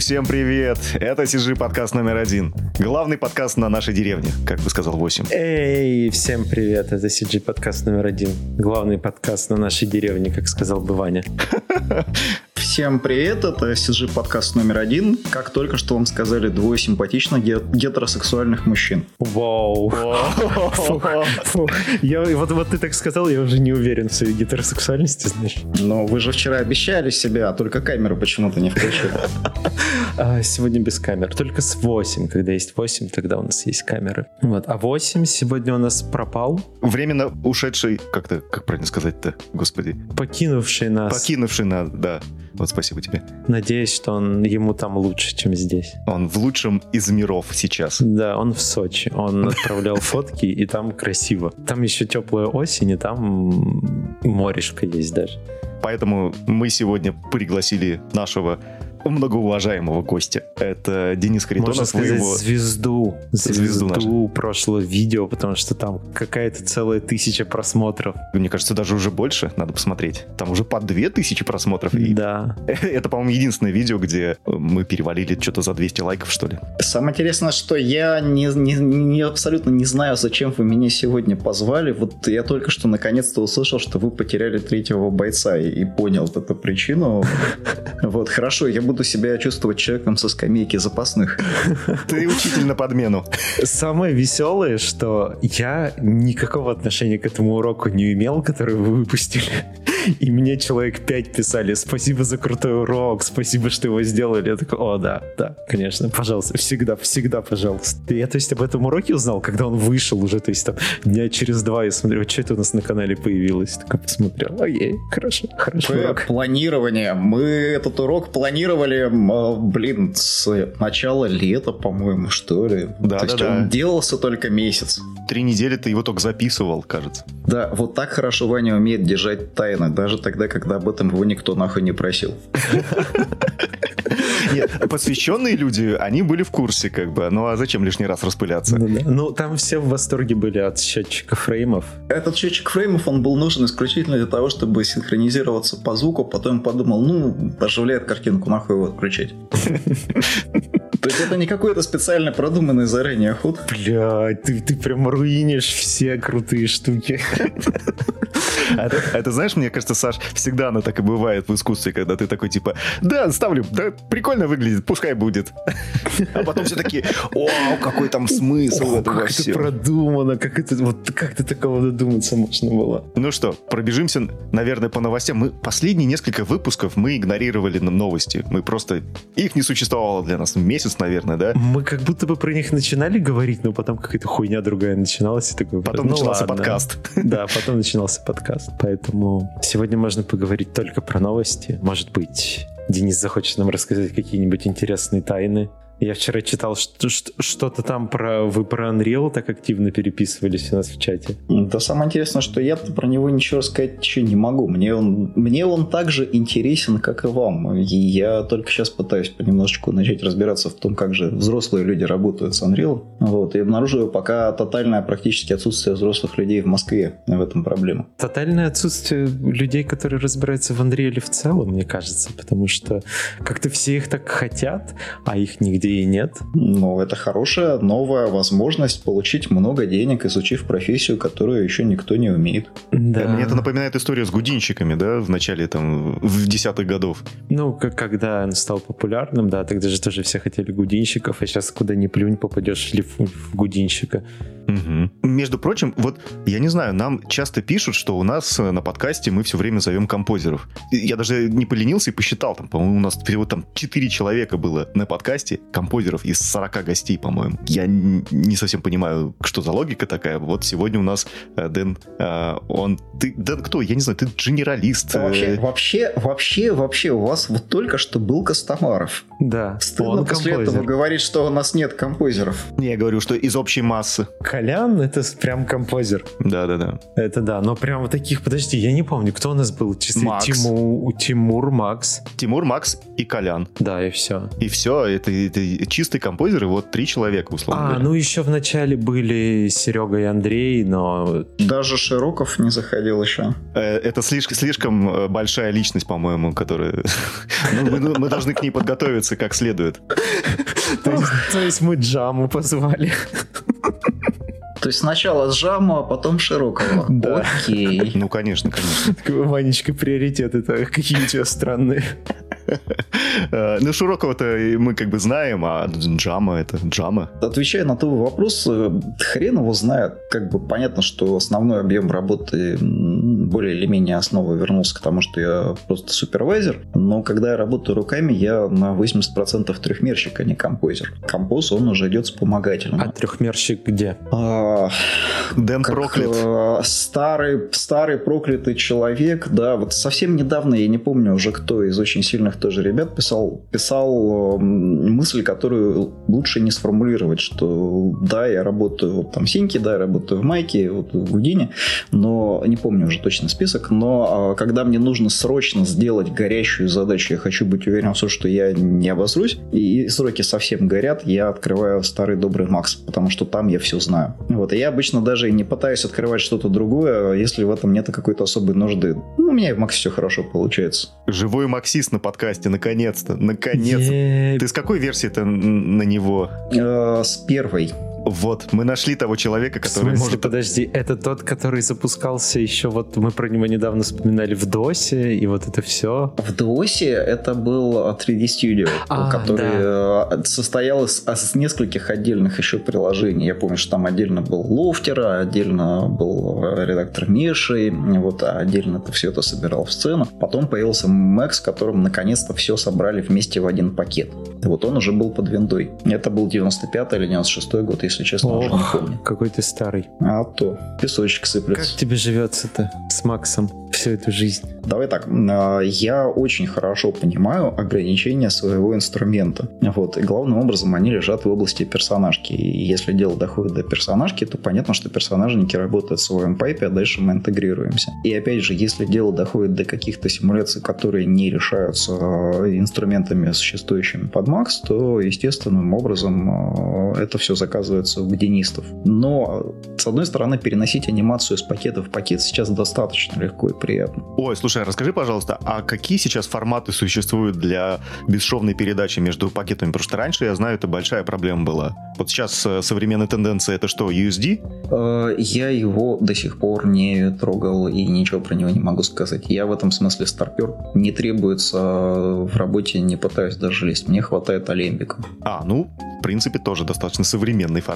всем привет! Это CG подкаст номер один. Главный подкаст на нашей деревне, как бы сказал 8. Эй, всем привет! Это CG подкаст номер один. Главный подкаст на нашей деревне, как сказал бы Ваня. Всем привет, это CG подкаст номер один. Как только что вам сказали двое симпатичных гетеросексуальных мужчин. Вау. Я, вот, вот ты так сказал, я уже не уверен в своей гетеросексуальности, знаешь. Но вы же вчера обещали себя, а только камеру почему-то не включили. А, сегодня без камер, только с 8. Когда есть 8, тогда у нас есть камеры. Вот. А 8 сегодня у нас пропал. Временно ушедший, как-то, как правильно сказать-то, господи? Покинувший нас. Покинувший нас, да. Вот спасибо тебе. Надеюсь, что он ему там лучше, чем здесь. Он в лучшем из миров сейчас. Да, он в Сочи. Он отправлял фотки, и там красиво. Там еще теплая осень, и там морешка есть даже. Поэтому мы сегодня пригласили нашего многоуважаемого гостя. Это Денис Харитонов. Можно сказать, его... звезду. Звезду, звезду прошлого видео, потому что там какая-то целая тысяча просмотров. Мне кажется, даже уже больше. Надо посмотреть. Там уже по две тысячи просмотров. И да. Это, по-моему, единственное видео, где мы перевалили что-то за 200 лайков, что ли. Самое интересное, что я не, не, не абсолютно не знаю, зачем вы меня сегодня позвали. Вот я только что наконец-то услышал, что вы потеряли третьего бойца и, и понял эту причину. Вот, хорошо, я буду себя чувствовать человеком со скамейки запасных. Ты учитель на подмену. Самое веселое, что я никакого отношения к этому уроку не имел, который вы выпустили. И мне человек пять писали, спасибо за крутой урок, спасибо, что его сделали. Я такой, о, да, да, конечно, пожалуйста, всегда, всегда, пожалуйста. Я, то есть, об этом уроке узнал, когда он вышел уже, то есть, там, дня через два я смотрю, что это у нас на канале появилось. Такой посмотрел, окей, хорошо, хорошо. Урок. Планирование. Мы этот урок планировали, блин, с начала лета, по-моему, что ли. Да, то да, есть, да. он делался только месяц. Три недели ты его только записывал, кажется. Да, вот так хорошо Ваня умеет держать тайны даже тогда, когда об этом его никто нахуй не просил. Нет, посвященные люди, они были в курсе, как бы. Ну а зачем лишний раз распыляться? Ну, да. ну там все в восторге были от счетчика фреймов. Этот счетчик фреймов, он был нужен исключительно для того, чтобы синхронизироваться по звуку. Потом подумал, ну, оживляет картинку, нахуй его отключать. То есть это не какой-то специально продуманный заранее ход. Блядь, ты, ты прям руинишь все крутые штуки. А это, это, знаешь, мне кажется, Саш, всегда оно так и бывает в искусстве, когда ты такой, типа, да, ставлю, да, прикольно выглядит, пускай будет. А потом все такие, вау, какой там смысл О, как это продумано, как это, вот как ты такого додуматься можно было. Ну что, пробежимся, наверное, по новостям. Мы последние несколько выпусков мы игнорировали новости. Мы просто... Их не существовало для нас месяц, наверное, да? Мы как будто бы про них начинали говорить, но потом какая-то хуйня другая начиналась. И такой, Потом ну начинался ладно. подкаст. Да, потом начинался подкаст. Поэтому сегодня можно поговорить только про новости. Может быть, Денис захочет нам рассказать какие-нибудь интересные тайны. Я вчера читал что- что- что-то там про... Вы про Unreal так активно переписывались у нас в чате. Да самое интересное, что я про него ничего рассказать еще не могу. Мне он, мне он так же интересен, как и вам. И я только сейчас пытаюсь понемножечку начать разбираться в том, как же взрослые люди работают с Unreal. Вот, и обнаруживаю пока тотальное практически отсутствие взрослых людей в Москве. В этом проблема. Тотальное отсутствие людей, которые разбираются в Unreal в целом, мне кажется, потому что как-то все их так хотят, а их нигде и нет. Но это хорошая новая возможность получить много денег, изучив профессию, которую еще никто не умеет. Да. Мне это напоминает историю с гудинщиками, да, в начале, там, в десятых годов. Ну, как, когда он стал популярным, да, тогда же тоже все хотели гудинщиков, а сейчас куда ни плюнь, попадешь ли в, в гудинщика. Мгм. Между прочим, вот я не знаю, нам часто пишут, что у нас э, на подкасте мы все время зовем композеров. Я даже не поленился и посчитал, там, по-моему, у нас всего там 4 человека было на подкасте, композеров из 40 гостей, по-моему. Я не совсем понимаю, что за логика такая. Вот сегодня у нас э, Дэн, э, он... Ты, Дэн кто? Я не знаю, ты генералист. Да Вообще, э, вообще, вообще, вообще, у вас вот только что был Костомаров. Да, Стыдно он после композер. этого говорить, что у нас нет композеров. Я говорю, что из общей массы. Колян — это прям композер. Да-да-да. Это да, но прям вот таких, подожди, я не помню, кто у нас был? Чисто Макс. Тиму- Тимур, Макс. Тимур, Макс и Колян. Да, и все. И все, это, это чистый, чистый композер, и вот три человека, условно А, говоря. ну еще в начале были Серега и Андрей, но... Даже Широков не заходил еще. Э, Это слишком, слишком э, большая личность, по-моему, которая... Ну, мы, мы должны к ней подготовиться как следует. То есть, мы Джаму позвали. То есть сначала Джаму, а потом Широкого. Да. Окей. Ну, конечно, конечно. Такой, Ванечка, приоритеты-то какие у тебя странные. Э, Ну, Широкого-то мы как бы знаем, а Джама это Джама. Отвечая на твой вопрос, э, хрен его знает. Как бы понятно, что основной объем работы более или менее основа вернулся к тому, что я просто супервайзер. Но когда я работаю руками, я на 80% трехмерщик, а не композер. Композ, он уже идет вспомогательно. А трехмерщик где? А, Дэн как проклят. э, старый, старый проклятый человек, да, вот совсем недавно, я не помню уже кто из очень сильных тоже ребят писал, писал э, мысль, которую лучше не сформулировать, что да, я работаю вот там в Синьке, да, я работаю в Майке, вот в Гудине, но не помню уже точно список, но э, когда мне нужно срочно сделать горящую задачу, я хочу быть уверен в том, что я не обосрусь, и сроки совсем горят, я открываю старый добрый Макс, потому что там я все знаю. Вот, и я обычно даже не пытаюсь открывать что-то другое, если в этом нет какой-то особой нужды. Ну, у меня и в Максе все хорошо получается. Живой Максист на подкасте, наконец-то, наконец-то. Е- Ты с какой версии-то н- на него? Э, с первой. Вот, мы нашли того человека, В который смысле, может... подожди, это тот, который запускался еще, вот мы про него недавно вспоминали в ДОСе, и вот это все. В DOS это был 3D Studio, А, который э, состоял из, из нескольких отдельных еще приложений. Я помню, что там отдельно был Лофтер, а отдельно был э, редактор Миши, вот, а отдельно это все это собирал в сцену. Потом появился Max, в котором наконец-то все собрали вместе в один пакет. И вот он уже был под виндой. Это был 95 или 96 год, если честно, уже не Ох, помню. какой ты старый. А то песочек Как сыплется. тебе живется-то с Максом всю эту жизнь? Давай так, э, я очень хорошо понимаю ограничения своего инструмента. Вот, и главным образом они лежат в области персонажки. И если дело доходит до персонажки, то понятно, что персонажники работают в своем пайпе, а дальше мы интегрируемся. И опять же, если дело доходит до каких-то симуляций, которые не решаются э, инструментами, существующими под Max, то естественным образом э, это все заказывается у гденистов. Но, с одной стороны, переносить анимацию с пакета в пакет сейчас достаточно легко и приятно. Ой, слушай, а расскажи, пожалуйста, а какие сейчас форматы существуют для бесшовной передачи между пакетами? Потому что раньше, я знаю, это большая проблема была. Вот сейчас э, современная тенденция это что, USD? Э, Я его до сих пор не трогал и ничего про него не могу сказать. Я в этом смысле старпер. Не требуется э, в работе, не пытаюсь даже лезть. Мне хватает алембика. А, ну, в принципе, тоже достаточно современный формат.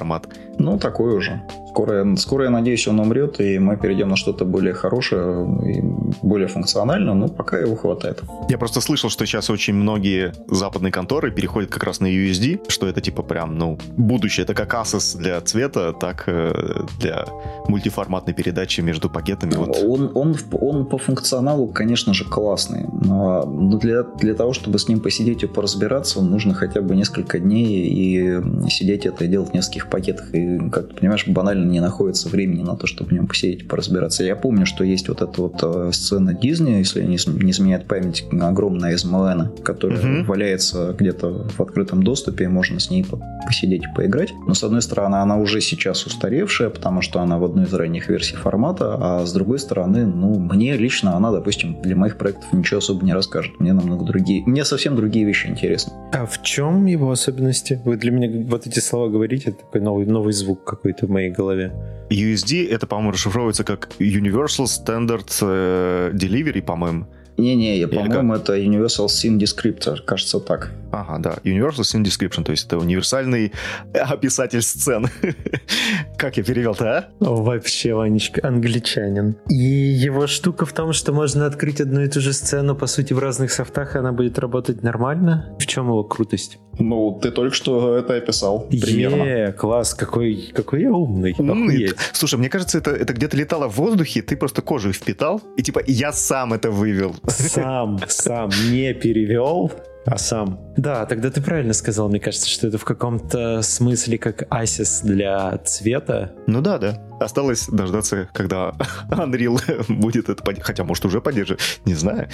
Ну, такой уже. Скоро, скоро, я надеюсь, он умрет, и мы перейдем на что-то более хорошее и более функциональное, но пока его хватает. Я просто слышал, что сейчас очень многие западные конторы переходят как раз на USD, что это типа прям, ну, будущее. Это как ASUS для цвета, так э, для мультиформатной передачи между пакетами. Вот. Он, он, он по функционалу, конечно же, классный. Но но для, для того, чтобы с ним посидеть и поразбираться, нужно хотя бы несколько дней и сидеть это и делать в нескольких пакетах. И, как ты понимаешь, банально не находится времени на то, чтобы в нем посидеть поразбираться. Я помню, что есть вот эта вот э, сцена Диснея, если не, не изменяет память, огромная из Моэна, которая Мгм. валяется где-то в открытом доступе, можно с ней по- посидеть и поиграть. Но, с одной стороны, она уже сейчас устаревшая, потому что она в одной из ранних версий формата, а с другой стороны, ну, мне лично она, допустим, для моих проектов ничего особо не расскажет. Мне намного другие... Мне совсем другие вещи интересны. А в чем его особенности? Вы для меня вот эти слова говорите, это такой новый, новый звук какой-то в моей голове. USD это, по-моему, расшифровывается как Universal Standard э, Delivery, по-моему. Не-не, я, по-моему, это Universal Scene Descriptor, кажется так. Ага, да. Universal Scene Description, то есть это универсальный описатель сцен. Как я перевел-то, а? О, вообще, Ванечка, англичанин. И его штука в том, что можно открыть одну и ту же сцену, по сути, в разных софтах, и она будет работать нормально. В чем его крутость? Ну, ты только что это описал. Примерно. Е, класс, какой, какой я умный. Умный. Слушай, мне кажется, это, это где-то летало в воздухе, ты просто кожу впитал, и типа я сам это вывел. Сам, сам не перевел, а сам. Да, тогда ты правильно сказал, мне кажется, что это в каком-то смысле как асис для цвета. Ну да, да. Осталось дождаться, когда Unreal будет это поддерживать. Хотя, может, уже поддерживает. Не знаю.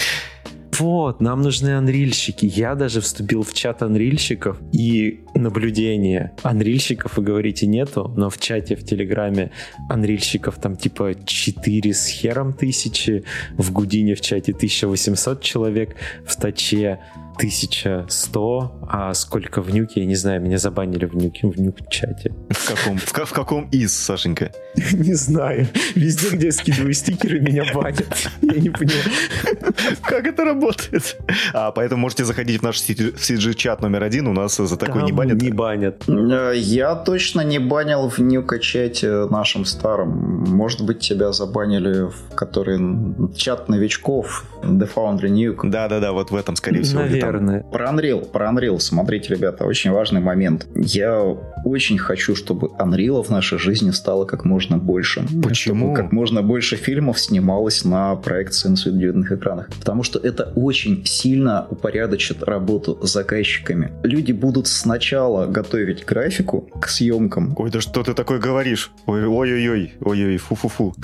Вот, нам нужны анрильщики. Я даже вступил в чат анрильщиков и наблюдение анрильщиков, вы говорите, нету, но в чате в Телеграме анрильщиков там типа 4 с хером тысячи, в Гудине в чате 1800 человек, в Таче 1100, а сколько в нюке, я не знаю, меня забанили в нюке, в нюк-чате. В каком, в, в каком из, Сашенька? Не знаю. Везде, где я скидываю стикеры, меня банят. Я не понимаю. Как это работает? А, поэтому можете заходить в наш CG-чат номер один, у нас за такое не банят. Не банят. Э, я точно не банил в нюка-чате нашим старым. Может быть, тебя забанили в который чат новичков, The Foundry Nuke. Да-да-да, вот в этом, скорее всего. Наверное. Про Unreal, про Unreal. Смотрите, ребята, очень важный момент. Я очень хочу, чтобы Unreal в нашей жизни стало как можно больше. Почему? Чтобы как можно больше фильмов снималось на проекции на светодиодных экранах. Потому что это очень сильно упорядочит работу с заказчиками. Люди будут сначала готовить графику к съемкам. Ой, да что ты такое говоришь? Ой-ой-ой, ой-ой, фу-фу-фу.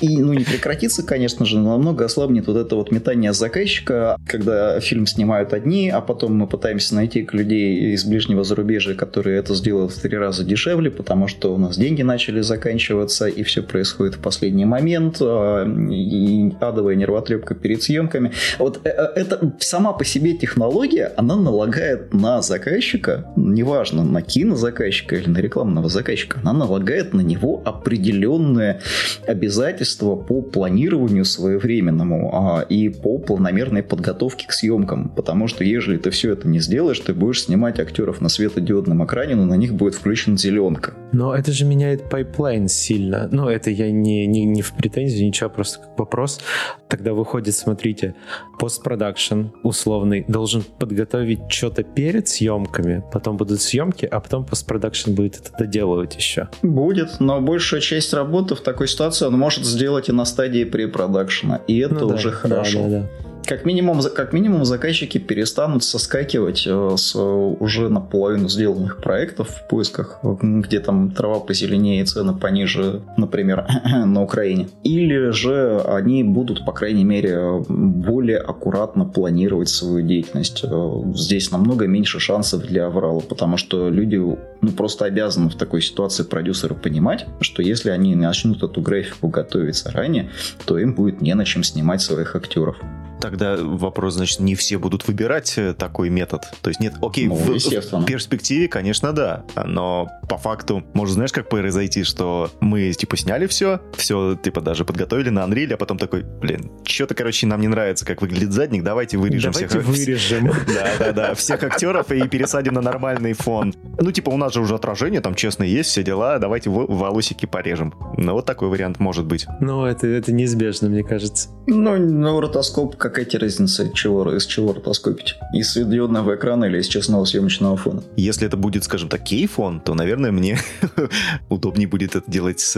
И, ну, не прекратится, конечно же, но намного ослабнет вот это вот метание заказчика, когда фильм снимают одни, а потом мы пытаемся найти людей из ближнего зарубежья, которые это сделают в три раза дешевле, потому что у нас деньги начали заканчиваться, и все происходит в последний момент, а, и адовая нервотрепка перед съемками. Вот э, э, это сама по себе технология, она налагает на заказчика, неважно, на кинозаказчика или на рекламного заказчика, она налагает на него определенные обязательства по планированию своевременному а, и по планомерной подготовке к съемкам, потому что ежели ты все это не сделаешь, ты будешь снимать актеров на светодиодном экране, но на них будет включена зеленка. Но это же меняет pipeline сильно. Ну, это я не, не, не в претензии, ничего, просто как вопрос. Тогда выходит, смотрите, постпродакшн условный должен подготовить что-то перед съемками, потом будут съемки, а потом постпродакшн будет это доделывать еще. Будет, но большая часть работы в такой ситуации он может сделать и на стадии препродакшена, и это ну, уже да, хорошо. Да, да, да как минимум, как минимум заказчики перестанут соскакивать э, с уже наполовину сделанных проектов в поисках, где там трава позеленее и цены пониже, например, на Украине. Или же они будут, по крайней мере, более аккуратно планировать свою деятельность. Э, здесь намного меньше шансов для аврала, потому что люди ну, просто обязаны в такой ситуации продюсеры понимать, что если они начнут эту графику готовить заранее, то им будет не на чем снимать своих актеров. Тогда вопрос, значит, не все будут выбирать э, такой метод. То есть нет, окей, ну, в, в перспективе, конечно, да. Но по факту, может, знаешь, как произойти, что мы, типа, сняли все, все, типа, даже подготовили на Unreal, а потом такой, блин, что-то, короче, нам не нравится, как выглядит задник, давайте вырежем давайте всех. вырежем. Да-да-да, всех актеров и пересадим на нормальный фон. Ну, типа, у нас же уже отражение, там, честно, есть, все дела, давайте волосики порежем. Ну, вот такой вариант может быть. Ну, это, это неизбежно, мне кажется. Ну, ну, ротоскоп, как какая тебе разница, чего, из чего ротоскопить? Из светодиодного экрана или из честного съемочного фона? Если это будет, скажем так, кей-фон, то, наверное, мне удобнее будет это делать с,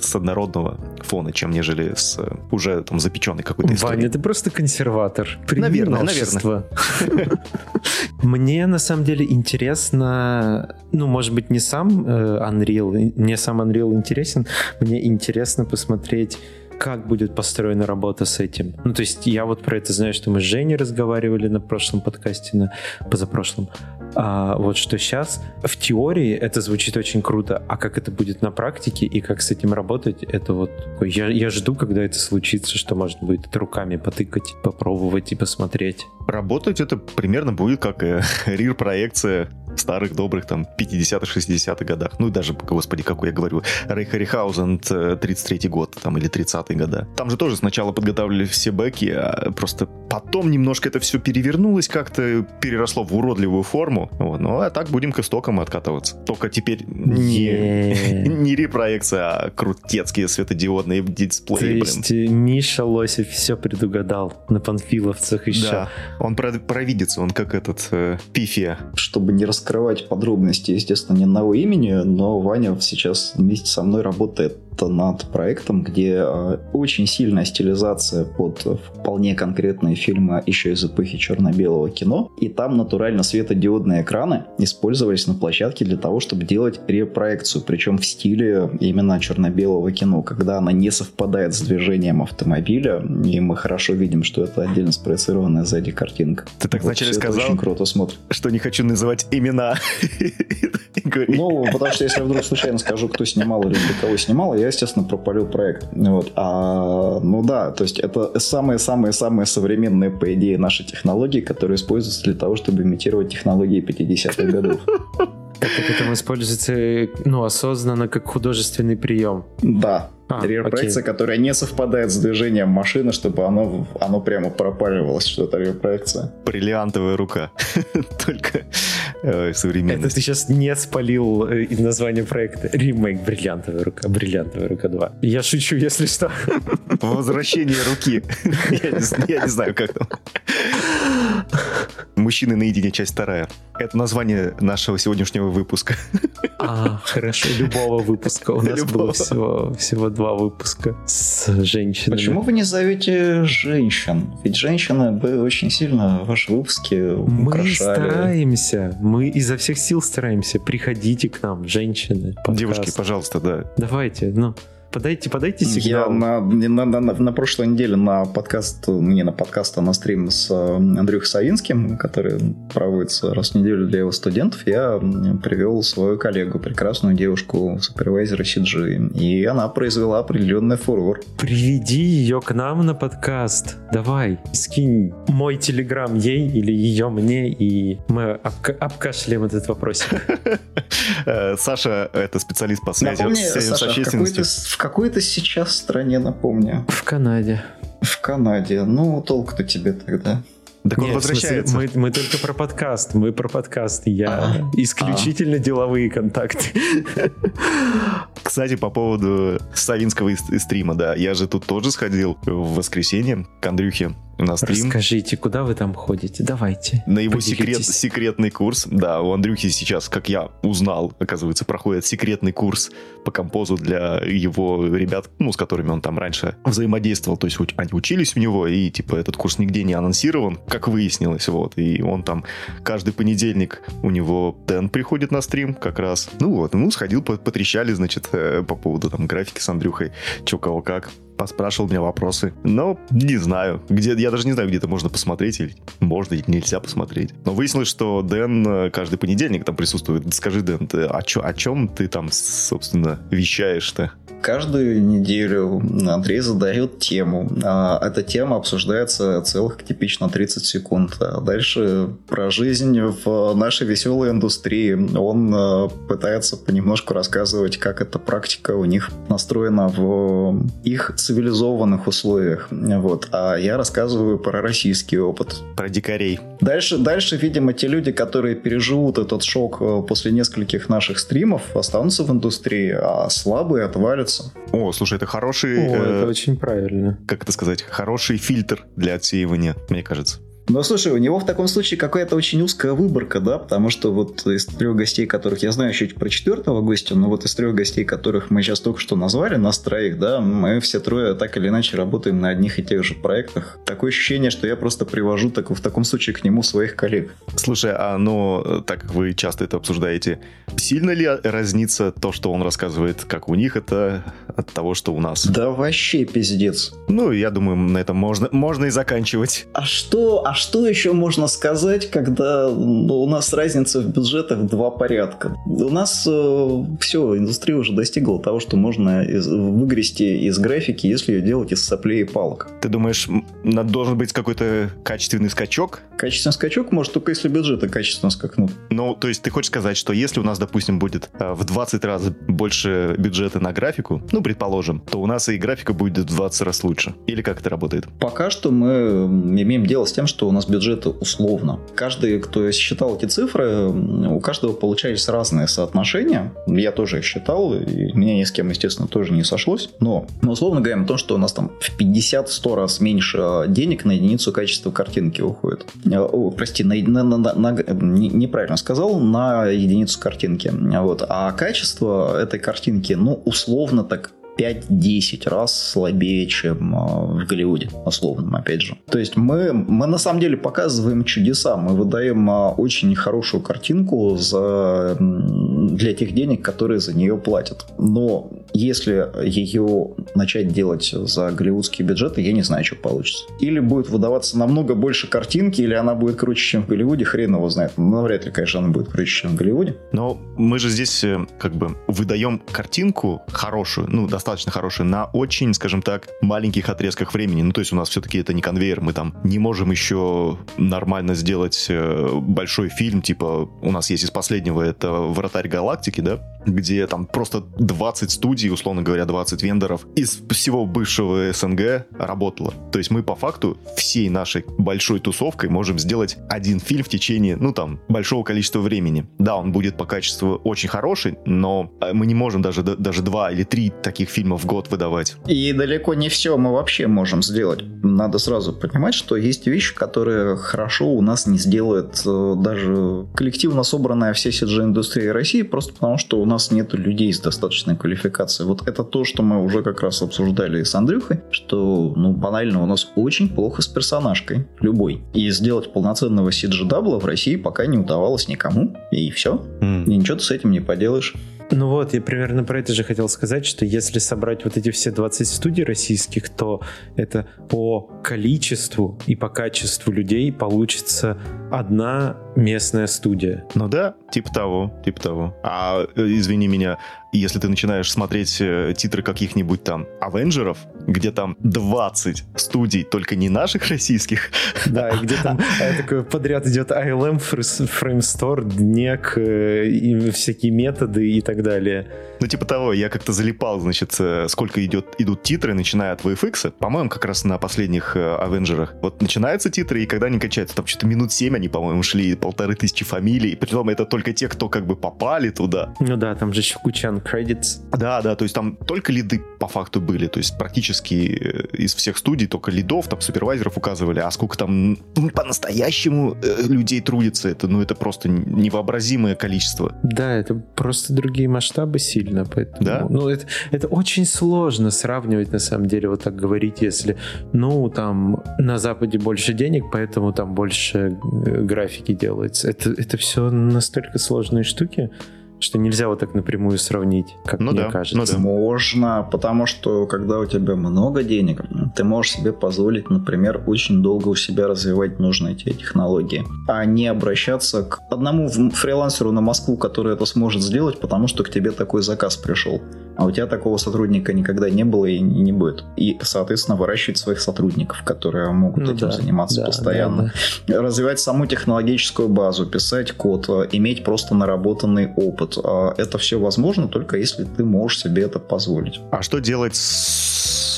с однородного фона, чем нежели с уже там запеченной какой-то историей. Ваня, ты просто консерватор. наверное, наверное. Мне на самом деле интересно, ну, может быть, не сам э, Unreal, мне сам Unreal интересен, мне интересно посмотреть как будет построена работа с этим. Ну, то есть я вот про это знаю, что мы с Женей разговаривали на прошлом подкасте, на позапрошлом. А вот что сейчас в теории это звучит очень круто, а как это будет на практике и как с этим работать, это вот я, я жду, когда это случится, что можно будет руками потыкать, попробовать и посмотреть. Работать это примерно будет как э, рир-проекция старых добрых там 50-х, 60-х годах. Ну и даже, господи, какой я говорю, Рэй Харрихаузен 33-й год там или 30-е года. Там же тоже сначала подготавливали все бэки, а просто потом немножко это все перевернулось как-то, переросло в уродливую форму. Вот. Ну а так будем к истокам откатываться. Только теперь не, не репроекция, а крутецкие светодиодные дисплеи. То есть блин. Миша Лосев все предугадал на панфиловцах еще. Да, он провидится, он как этот э, Пифия. Чтобы не раскрывать подробности, естественно, ни одного имени, но Ваня сейчас вместе со мной работает над проектом, где э, очень сильная стилизация под вполне конкретные фильмы еще из эпохи черно-белого кино. И там натурально светодиодные экраны использовались на площадке для того, чтобы делать репроекцию, причем в стиле именно черно-белого кино, когда она не совпадает с движением автомобиля, и мы хорошо видим, что это отдельно спроецированная сзади картинка. Ты так вот вначале сказал, очень круто смотрит. что не хочу называть имена. Ну, потому что если я вдруг случайно скажу, кто снимал или для кого снимал, я, естественно, пропалю проект. Вот. А, ну да, то есть это самые-самые-самые современные, по идее, наши технологии, которые используются для того, чтобы имитировать технологии 50-х годов. Как это используется ну, осознанно как художественный прием. Да, а, репроекция, которая не совпадает с движением машины, чтобы оно, оно прямо пропаливалось, что это репроекция. Бриллиантовая рука. Только э. Это ты сейчас не спалил э, название проекта. Ремейк «Бриллиантовая рука», «Бриллиантовая рука 2». Я шучу, если что. Возвращение руки. Я не, знаю, как там. «Мужчины наедине», часть вторая. Это название нашего сегодняшнего выпуска. А, хорошо, любого выпуска. У нас любого. было всего, всего два выпуска с женщинами. Почему вы не зовете женщин? Ведь женщины бы очень сильно ваши выпуски украшали. Мы стараемся. Мы изо всех сил стараемся. Приходите к нам, женщины. Подкаст. Девушки, пожалуйста, да. Давайте, ну... Подайте, подайте сигнал. Я на, на, на, на, прошлой неделе на подкаст, не на подкаст, а на стрим с э, Андрюхой Савинским, который проводится раз в неделю для его студентов, я привел свою коллегу, прекрасную девушку, супервайзера CG, и она произвела определенный фурор. Приведи ее к нам на подкаст. Давай, скинь мой телеграм ей или ее мне, и мы обкашляем этот вопросик. Э, Саша — это специалист по связи с общественностью какой-то сейчас стране, напомню. В Канаде. В Канаде. Ну, толк-то тебе тогда. Так Нет, он возвращается. Смысле, мы, мы только про подкаст. Мы про подкаст. Я а, исключительно а. деловые контакты. Кстати, по поводу Савинского стрима, да, я же тут тоже сходил в воскресенье к Андрюхе на стрим. Расскажите, куда вы там ходите? Давайте. На его секрет, секретный курс. Да, у Андрюхи сейчас, как я узнал, оказывается, проходит секретный курс по композу для его ребят, ну, с которыми он там раньше взаимодействовал. То есть они учились у него, и, типа, этот курс нигде не анонсирован, как выяснилось, вот. И он там каждый понедельник у него Дэн приходит на стрим как раз. Ну вот, ну, сходил, потрещали, значит, э, по поводу там графики с Андрюхой, чё кого как поспрашивал меня вопросы. Но не знаю. Где, я даже не знаю, где это можно посмотреть, или можно, или нельзя посмотреть. Но выяснилось, что Дэн э, каждый понедельник там присутствует. Скажи, Дэн, ты, о, чё, о чем ты там, собственно, вещаешь-то? Каждую неделю Андрей задает тему. А эта тема обсуждается целых типично 30 секунд. А дальше про жизнь в нашей веселой индустрии. Он э, пытается понемножку рассказывать, как эта практика у них настроена в их цивилизованных условиях. Вот. А я рассказываю про российский опыт. Про дикарей. Дальше, дальше, видимо, те люди, которые переживут этот шок э, после нескольких наших стримов, останутся в индустрии, а слабые отвалятся. О, слушай, это хороший... О, э, это очень правильно. Как это сказать? Хороший фильтр для отсеивания, мне кажется. Но слушай, у него в таком случае какая-то очень узкая выборка, да, потому что вот из трех гостей, которых я знаю чуть про четвертого гостя, но вот из трех гостей, которых мы сейчас только что назвали, нас троих, да, мы все трое так или иначе работаем на одних и тех же проектах. Такое ощущение, что я просто привожу так, в таком случае к нему своих коллег. Слушай, а ну, так как вы часто это обсуждаете, сильно ли разнится то, что он рассказывает, как у них, это от того, что у нас? Да вообще пиздец. Ну, я думаю, на этом можно, можно и заканчивать. А что, а что еще можно сказать, когда ну, у нас разница в бюджетах два порядка? У нас э, все, индустрия уже достигла того, что можно из, выгрести из графики, если ее делать из соплей и палок. Ты думаешь, должен быть какой-то качественный скачок? Качественный скачок может только если бюджеты качественно скакнут. Ну, то есть ты хочешь сказать, что если у нас, допустим, будет э, в 20 раз больше бюджета на графику, ну, предположим, то у нас и графика будет в 20 раз лучше. Или как это работает? Пока что мы имеем дело с тем, что у нас бюджеты условно. Каждый, кто считал эти цифры, у каждого получались разные соотношения. Я тоже их считал, и меня ни с кем, естественно, тоже не сошлось. Но мы условно говорим о том, что у нас там в 50-100 раз меньше денег на единицу качества картинки уходит. О, прости, на, на, на, на, неправильно сказал, на единицу картинки. Вот. А качество этой картинки, ну, условно так 5-10 раз слабее, чем в Голливуде, условном, опять же. То есть мы, мы на самом деле показываем чудеса, мы выдаем очень хорошую картинку за, для тех денег, которые за нее платят. Но если ее начать делать за голливудские бюджеты, я не знаю, что получится. Или будет выдаваться намного больше картинки, или она будет круче, чем в Голливуде, хрен его знает. Ну, вряд ли, конечно, она будет круче, чем в Голливуде. Но мы же здесь э, как бы выдаем картинку хорошую, ну, достаточно хорошую, на очень, скажем так, маленьких отрезках времени. Ну, то есть у нас все-таки это не конвейер, мы там не можем еще нормально сделать э, большой фильм, типа у нас есть из последнего, это «Вратарь галактики», да, где там просто 20 студий, условно говоря, 20 вендоров из всего бывшего СНГ работало. То есть мы по факту всей нашей большой тусовкой можем сделать один фильм в течение, ну там, большого количества времени. Да, он будет по качеству очень хороший, но э, мы не можем даже, даже два или три таких фильма в год выдавать. И далеко не все мы вообще можем сделать. Надо сразу понимать, что есть вещи, которые хорошо у нас не сделает э, даже коллективно собранная вся CG-индустрия России, просто потому что у нас нет людей с достаточной квалификацией. Вот это то, что мы уже как раз обсуждали с Андрюхой, что, ну, банально, у нас очень плохо с персонажкой, любой. И сделать полноценного CG-дабла в России пока не удавалось никому, и все. Mm. И ничего ты с этим не поделаешь. Ну вот, я примерно про это же хотел сказать, что если собрать вот эти все 20 студий российских, то это по количеству и по качеству людей получится одна местная студия. Ну да, типа того, типа того. А, э, извини меня, если ты начинаешь смотреть э, титры каких-нибудь там Авенджеров, где там 20 студий, только не наших российских. Да, и где там э, такой подряд идет ILM, Framestore, DNEC, и всякие методы и так далее. Ну, типа того, я как-то залипал, значит, сколько идет, идут титры, начиная от VFX, по-моему, как раз на последних Авенджерах. Вот начинаются титры, и когда они качаются, там что-то минут 7 они, по-моему, шли, полторы тысячи фамилий, притом это только те, кто как бы попали туда. Ну да, там же еще куча credits. Да, да, то есть там только лиды по факту были, то есть практически э, из всех студий только лидов, там супервайзеров указывали, а сколько там по-настоящему э, людей трудится, это, ну, это просто невообразимое количество. Да, это просто другие масштабы сильно, поэтому, да? ну, это, это очень сложно сравнивать, на самом деле, вот так говорить, если, ну, там, на Западе больше денег, поэтому там больше э, графики делается. Это, это все настолько сложные штуки, что нельзя вот так напрямую сравнить, как ну мне да, кажется. Ну да. Можно, потому что когда у тебя много денег, ты можешь себе позволить, например, очень долго у себя развивать нужные тебе технологии, а не обращаться к одному фрилансеру на Москву, который это сможет сделать, потому что к тебе такой заказ пришел. А у тебя такого сотрудника никогда не было и не будет. И, соответственно, выращивать своих сотрудников, которые могут ну, этим да, заниматься да, постоянно. Да, да. Развивать саму технологическую базу, писать код, э, иметь просто наработанный опыт. А это все возможно только если ты можешь себе это позволить. А что делать с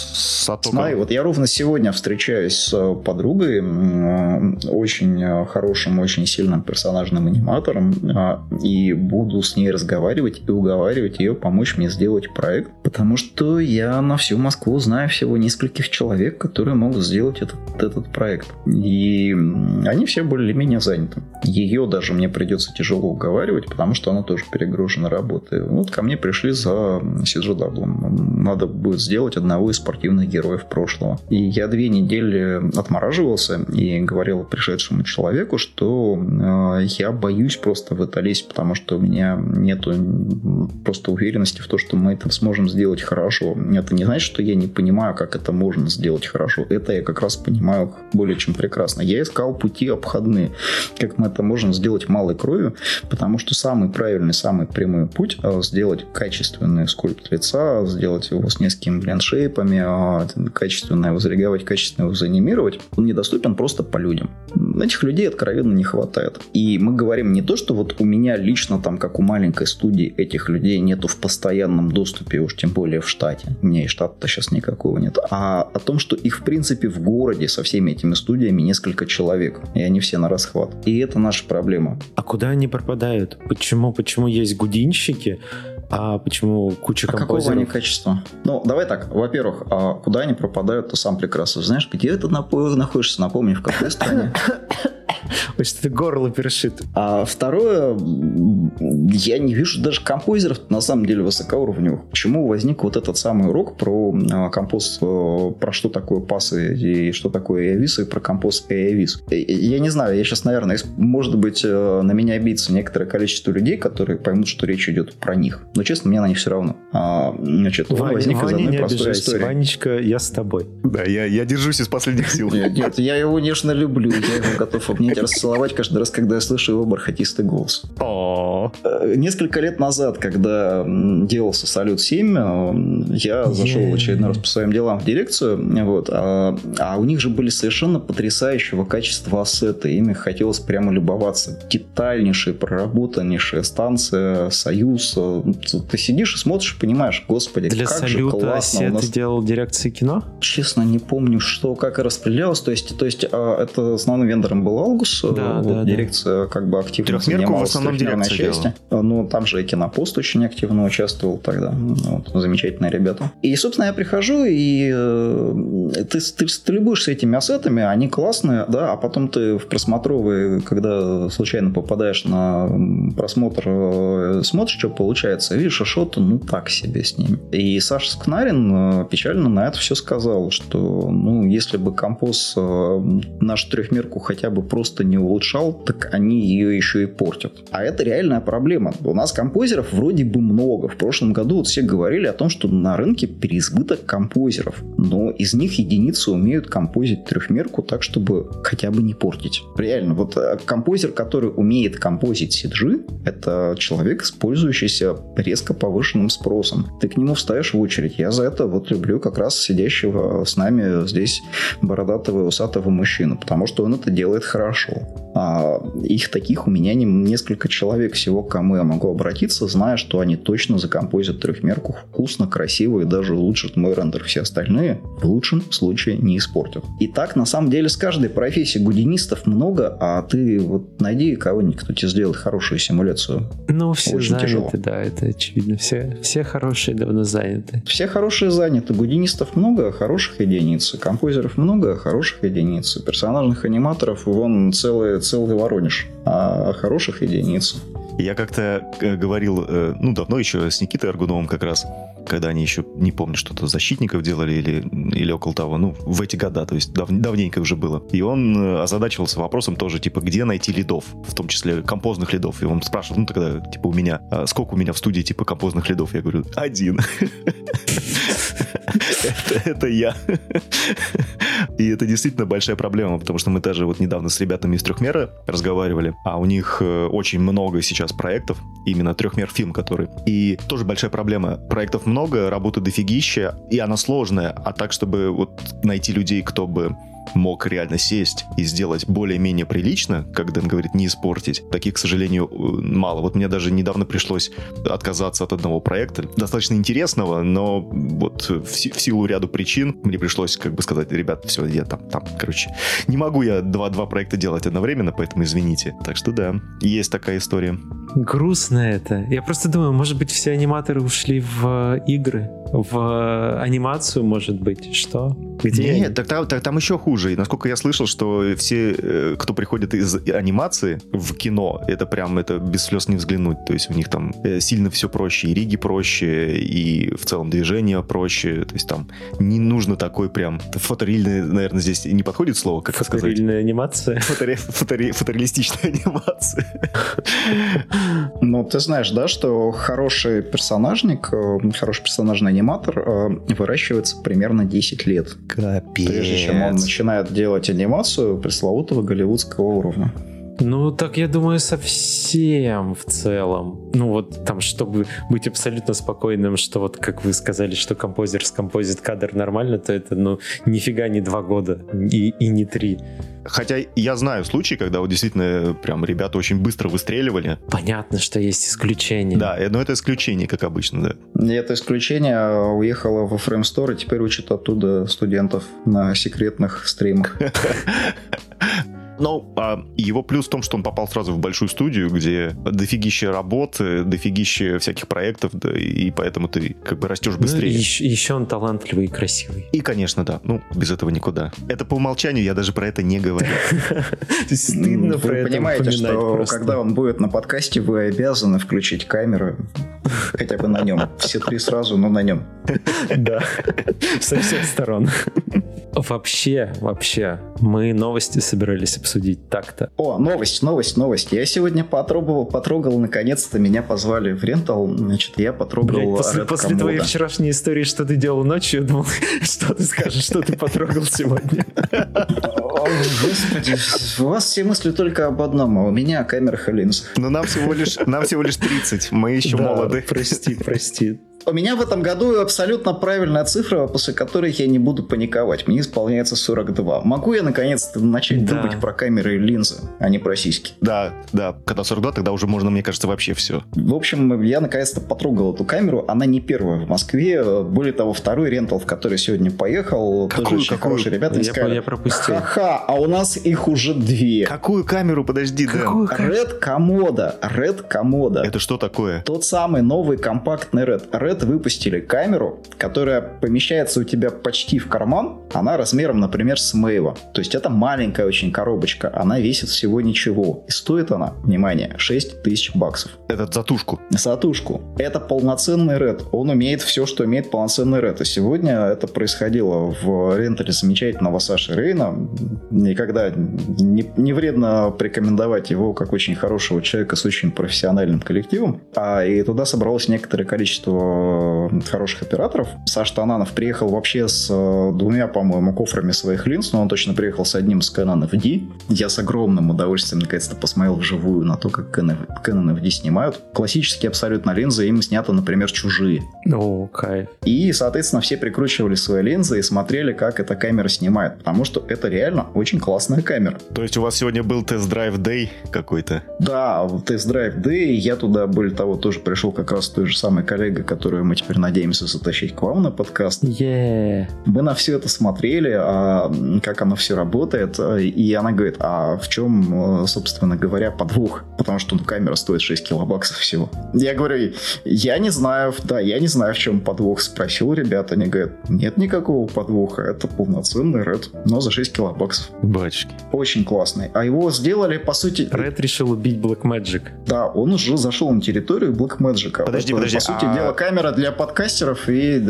Сатока. Смотри, вот я ровно сегодня встречаюсь с э, подругой, очень э, хорошим, очень сильным персонажным аниматором, а, и буду с ней разговаривать и уговаривать ее помочь мне сделать проект, потому что я на всю Москву знаю всего нескольких человек, которые могут сделать этот, этот проект. И они все более-менее заняты. Ее даже мне придется тяжело уговаривать, потому что она тоже перегружена работой. Вот ко мне пришли за CG Надо будет сделать одного из спортивных героев прошлого. И я две недели отмораживался и говорил пришедшему человеку, что э, я боюсь просто в это лезть, потому что у меня нет просто уверенности в том, что мы это сможем сделать хорошо. Это не значит, что я не понимаю, как это можно сделать хорошо. Это я как раз понимаю более чем прекрасно. Я искал пути обходные, как мы это можем сделать малой кровью, потому что самый правильный, самый прямой путь э, сделать качественный скульпт лица, сделать его с несколькими блендшейпами, э, качественно его зарегировать, качественно его заанимировать, он недоступен просто по людям. Этих людей откровенно не хватает. И мы говорим не то, что вот у меня лично там, как у маленькой студии, этих людей нету в постоянном доступе, уж тем более в штате. У меня и штата-то сейчас никакого нет. А о том, что их в принципе в городе со всеми этими студиями несколько человек. И они все на расхват. И это наша проблема. А куда они пропадают? Почему? Почему есть гудинщики, а почему куча а композиторов? какого они качества? Ну, давай так. Во-первых, а куда они пропадают, ты сам прекрасно знаешь. Где ты находишься, напомни, в какой стране? То есть это горло перешит. А второе, я не вижу даже композеров на самом деле высокоуровневых. Почему возник вот этот самый урок про а, композ, э, про что такое пасы и что такое AVIS, и про композ AVIS. Я не знаю, я сейчас, наверное, может быть, э, на меня обидится некоторое количество людей, которые поймут, что речь идет про них. Но, честно, мне на них все равно. А, значит, Ваня, возник Ваня, из одной не простой истории. Ванечка, я с тобой. Да, я, я держусь из последних сил. Нет, нет, я его нежно люблю. Я его готов обнять и расцеловать каждый раз, когда я слышу его бархатистый голос. Э, несколько лет назад, когда делался Салют 7, э, я зашел в очередной раз по своим делам в дирекцию, вот, а, а у них же были совершенно потрясающего качества ассеты. Ими хотелось прямо любоваться. Детальнейшая, проработаннейшая станция, Союз. Ты сидишь и смотришь и понимаешь, господи, Для как салюта же классно у нас... делал дирекция кино? Честно, не помню, что, как и распределялось. То есть, то есть а, это основным вендором был Алгус. Да, вот, да, дирекция как бы активно Трехмерку занималась в основном дирекция части. Ну, там же и Кинопост очень активно участвовал тогда. Вот, замечательные ребята. И, собственно, я прихожу, и э, ты, ты, ты любуешься этими ассетами, они классные, да, а потом ты в просмотровые, когда случайно попадаешь на просмотр, э, смотришь, что получается, видишь, а что-то, ну, так себе с ними. И Саша Скнарин э, печально на это все сказал, что, ну, если бы композ э, нашу трехмерку хотя бы просто не улучшал, так они ее еще и портят. А это реальная проблема. У нас композеров вроде бы много. В прошлом году вот все говорили о том, что на рынке переизбыток композеров. Но из них единицы умеют композить трехмерку так, чтобы хотя бы не портить. Реально, вот композер, который умеет композить CG, это человек, использующийся резко повышенным спросом. Ты к нему встаешь в очередь. Я за это вот люблю как раз сидящего с нами здесь бородатого усатого мужчину, потому что он это делает хорошо. А их таких у меня не, несколько человек всего, к кому я могу обратиться, зная, что они точно закомпозят трехмерку вкусно, красиво и даже улучшат мой рендер. Все остальные в лучшем случае не испортят. И так, на самом деле, с каждой профессии гудинистов много, а ты вот найди кого-нибудь, кто тебе сделает хорошую симуляцию. Ну, все Очень заняты, тяжело. да, это очевидно. Все, все хорошие давно заняты. Все хорошие заняты. Гудинистов много, а хороших единиц. Композеров много, а хороших единиц. Персонажных аниматоров вон целый, целый Воронеж. А хороших единиц. Я как-то э, говорил, э, ну, давно еще с Никитой Аргуновым как раз, когда они еще, не помню, что-то защитников делали или, или около того, ну, в эти года, то есть дав, давненько уже было. И он э, озадачивался вопросом тоже, типа, где найти лидов, в том числе композных лидов. И он спрашивал, ну, тогда, типа, у меня, а сколько у меня в студии, типа, композных лидов? Я говорю, один. Это я. И это действительно большая проблема, потому что мы даже вот недавно с ребятами из трехмера разговаривали, а у них э, очень много сейчас проектов, именно трехмер фильм, который. И тоже большая проблема. Проектов много, работы дофигища, и она сложная, а так, чтобы вот найти людей, кто бы мог реально сесть и сделать более-менее прилично, как Дэн говорит, не испортить. Таких, к сожалению, э, мало. Вот мне даже недавно пришлось отказаться от одного проекта, достаточно интересного, но вот в, си- в силу ряду причин мне пришлось как бы сказать, ребят, все, я там, там, короче, не могу я два-два проекта делать одновременно, поэтому извините. Так что да, есть такая история. Грустно это. Я просто думаю, может быть, все аниматоры ушли в э, игры, в э, анимацию, может быть. Что? Где Нет, так, там- так там еще хуже. И насколько я слышал, что все, э, кто приходит из анимации в кино, это прям это без слез не взглянуть. То есть у них там э, сильно все проще, и риги проще, и в целом движение проще. То есть там не нужно такой прям фотореальный, наверное, здесь не подходит слово, как сказать. Фотореальная анимация. Фотори- фотори- фотореалистичная анимация. Ну, ты знаешь, да, что хороший персонажник, э, хороший персонажный аниматор выращивается примерно 10 лет, Капец. прежде чем он начинает делать анимацию пресловутого голливудского уровня. Ну, так я думаю, совсем в целом. Ну, вот там, чтобы быть абсолютно спокойным, что вот, как вы сказали, что композер скомпозит кадр нормально, то это, ну, нифига не два года и, и не три. Хотя я знаю случаи, когда вот действительно прям ребята очень быстро выстреливали. Понятно, что есть исключения. Да, э, но это исключение, как обычно, да. Это исключение уехало во Store и теперь учит оттуда студентов на секретных стримах. Ну, а его плюс в том, что он попал сразу в большую студию, где дофигища работы, дофигища всяких проектов, да, и поэтому ты как бы растешь быстрее. Ну, еще, еще он талантливый и красивый. И, конечно, да. Ну, без этого никуда. Это по умолчанию, я даже про это не говорю. Стыдно про это понимаете, что когда он будет на подкасте, вы обязаны включить камеру хотя бы на нем. Все три сразу, но на нем. Да, со всех сторон. Вообще, вообще, мы новости собирались обсудить так-то. О, новость, новость, новость. Я сегодня потрогал, потрогал, наконец-то меня позвали в рентал. Значит, я потрогал Блядь, после, после твоей вчерашней истории, что ты делал ночью, я думал, что ты скажешь, что ты потрогал сегодня. Господи, у вас все мысли только об одном, а у меня камера линз. Но нам всего лишь, нам всего лишь 30, мы еще молоды. Прости, прости. У меня в этом году абсолютно правильная цифра, после которой я не буду паниковать. Мне исполняется 42. Могу я наконец-то начать да. думать про камеры и линзы, а не про сиськи? Да, да. Когда 42, тогда уже можно, мне кажется, вообще все. В общем, я наконец-то потрогал эту камеру. Она не первая в Москве. Более того, второй рентал, в который сегодня поехал, какую, тоже очень какую? хорошие ребята. Я, сказали, я пропустил. Ха-ха, а у нас их уже две. Какую камеру? Подожди, Какую да. Red Komodo. Red Komodo. Это что такое? Тот самый новый компактный Red. Red Red выпустили камеру, которая помещается у тебя почти в карман. Она размером, например, с Мэйва. То есть это маленькая очень коробочка. Она весит всего ничего. И стоит она, внимание, 6 тысяч баксов. Это за тушку? За тушку. Это полноценный Red. Он умеет все, что умеет полноценный Red. И сегодня это происходило в рентале замечательного Саши Рейна. Никогда не, не вредно порекомендовать его как очень хорошего человека с очень профессиональным коллективом. А и туда собралось некоторое количество хороших операторов. Саш Тананов приехал вообще с э, двумя, по-моему, кофрами своих линз, но он точно приехал с одним с Canon FD. Я с огромным удовольствием наконец-то посмотрел вживую на то, как Canon, FD снимают. Классические абсолютно линзы, им снято, например, чужие. О, кайф. И, соответственно, все прикручивали свои линзы и смотрели, как эта камера снимает, потому что это реально очень классная камера. То есть у вас сегодня был тест-драйв Day какой-то? Да, тест-драйв Day. Я туда, более того, тоже пришел как раз той же самой коллегой, который которую мы теперь надеемся затащить к вам на подкаст. Yeah. Мы на все это смотрели, а, как оно все работает, и она говорит, а в чем, собственно говоря, подвох? Потому что ну, камера стоит 6 килобаксов всего. Я говорю, я не знаю, да, я не знаю, в чем подвох. Спросил ребят, они говорят, нет никакого подвоха, это полноценный Red, но за 6 килобаксов. Бачки. Очень классный. А его сделали, по сути... Red решил убить Blackmagic. Да, он уже зашел на территорию Blackmagic. Подожди, подожди. По сути а... дела, камера камера для подкастеров и,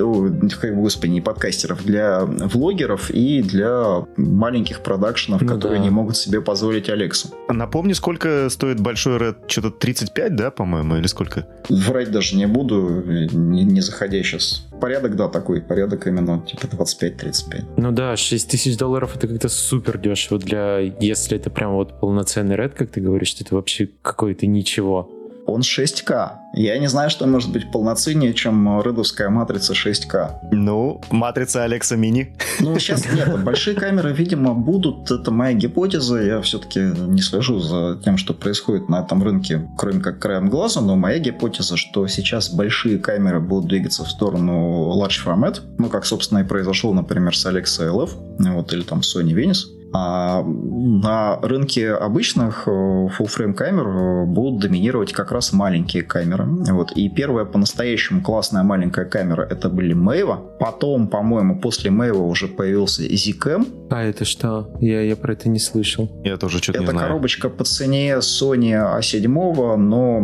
как господи, не подкастеров, для влогеров и для маленьких продакшенов, ну, которые да. не могут себе позволить Алексу. Напомни, сколько стоит большой Red? Что-то 35, да, по-моему, или сколько? Врать даже не буду, не, не заходя сейчас. Порядок, да, такой, порядок именно типа 25-35. Ну да, 6 тысяч долларов это как-то супер дешево для, если это прям вот полноценный Red, как ты говоришь, это вообще какое-то ничего он 6К. Я не знаю, что может быть полноценнее, чем рыдовская матрица 6К. Ну, матрица Алекса Мини. Ну, сейчас нет. Большие камеры, видимо, будут. Это моя гипотеза. Я все-таки не слежу за тем, что происходит на этом рынке, кроме как краем глаза. Но моя гипотеза, что сейчас большие камеры будут двигаться в сторону large format. Ну, как, собственно, и произошло, например, с Alexa LF. Вот, или там Sony Venice. А на рынке обычных э, full-frame камер э, будут доминировать как раз маленькие камеры. Вот. И первая по-настоящему классная маленькая камера это были Мэйва. Потом, по-моему, после Мэйва уже появился Zcam. А это что? Я, я про это не слышал. Я тоже что-то не знаю. Это коробочка по цене Sony A7, но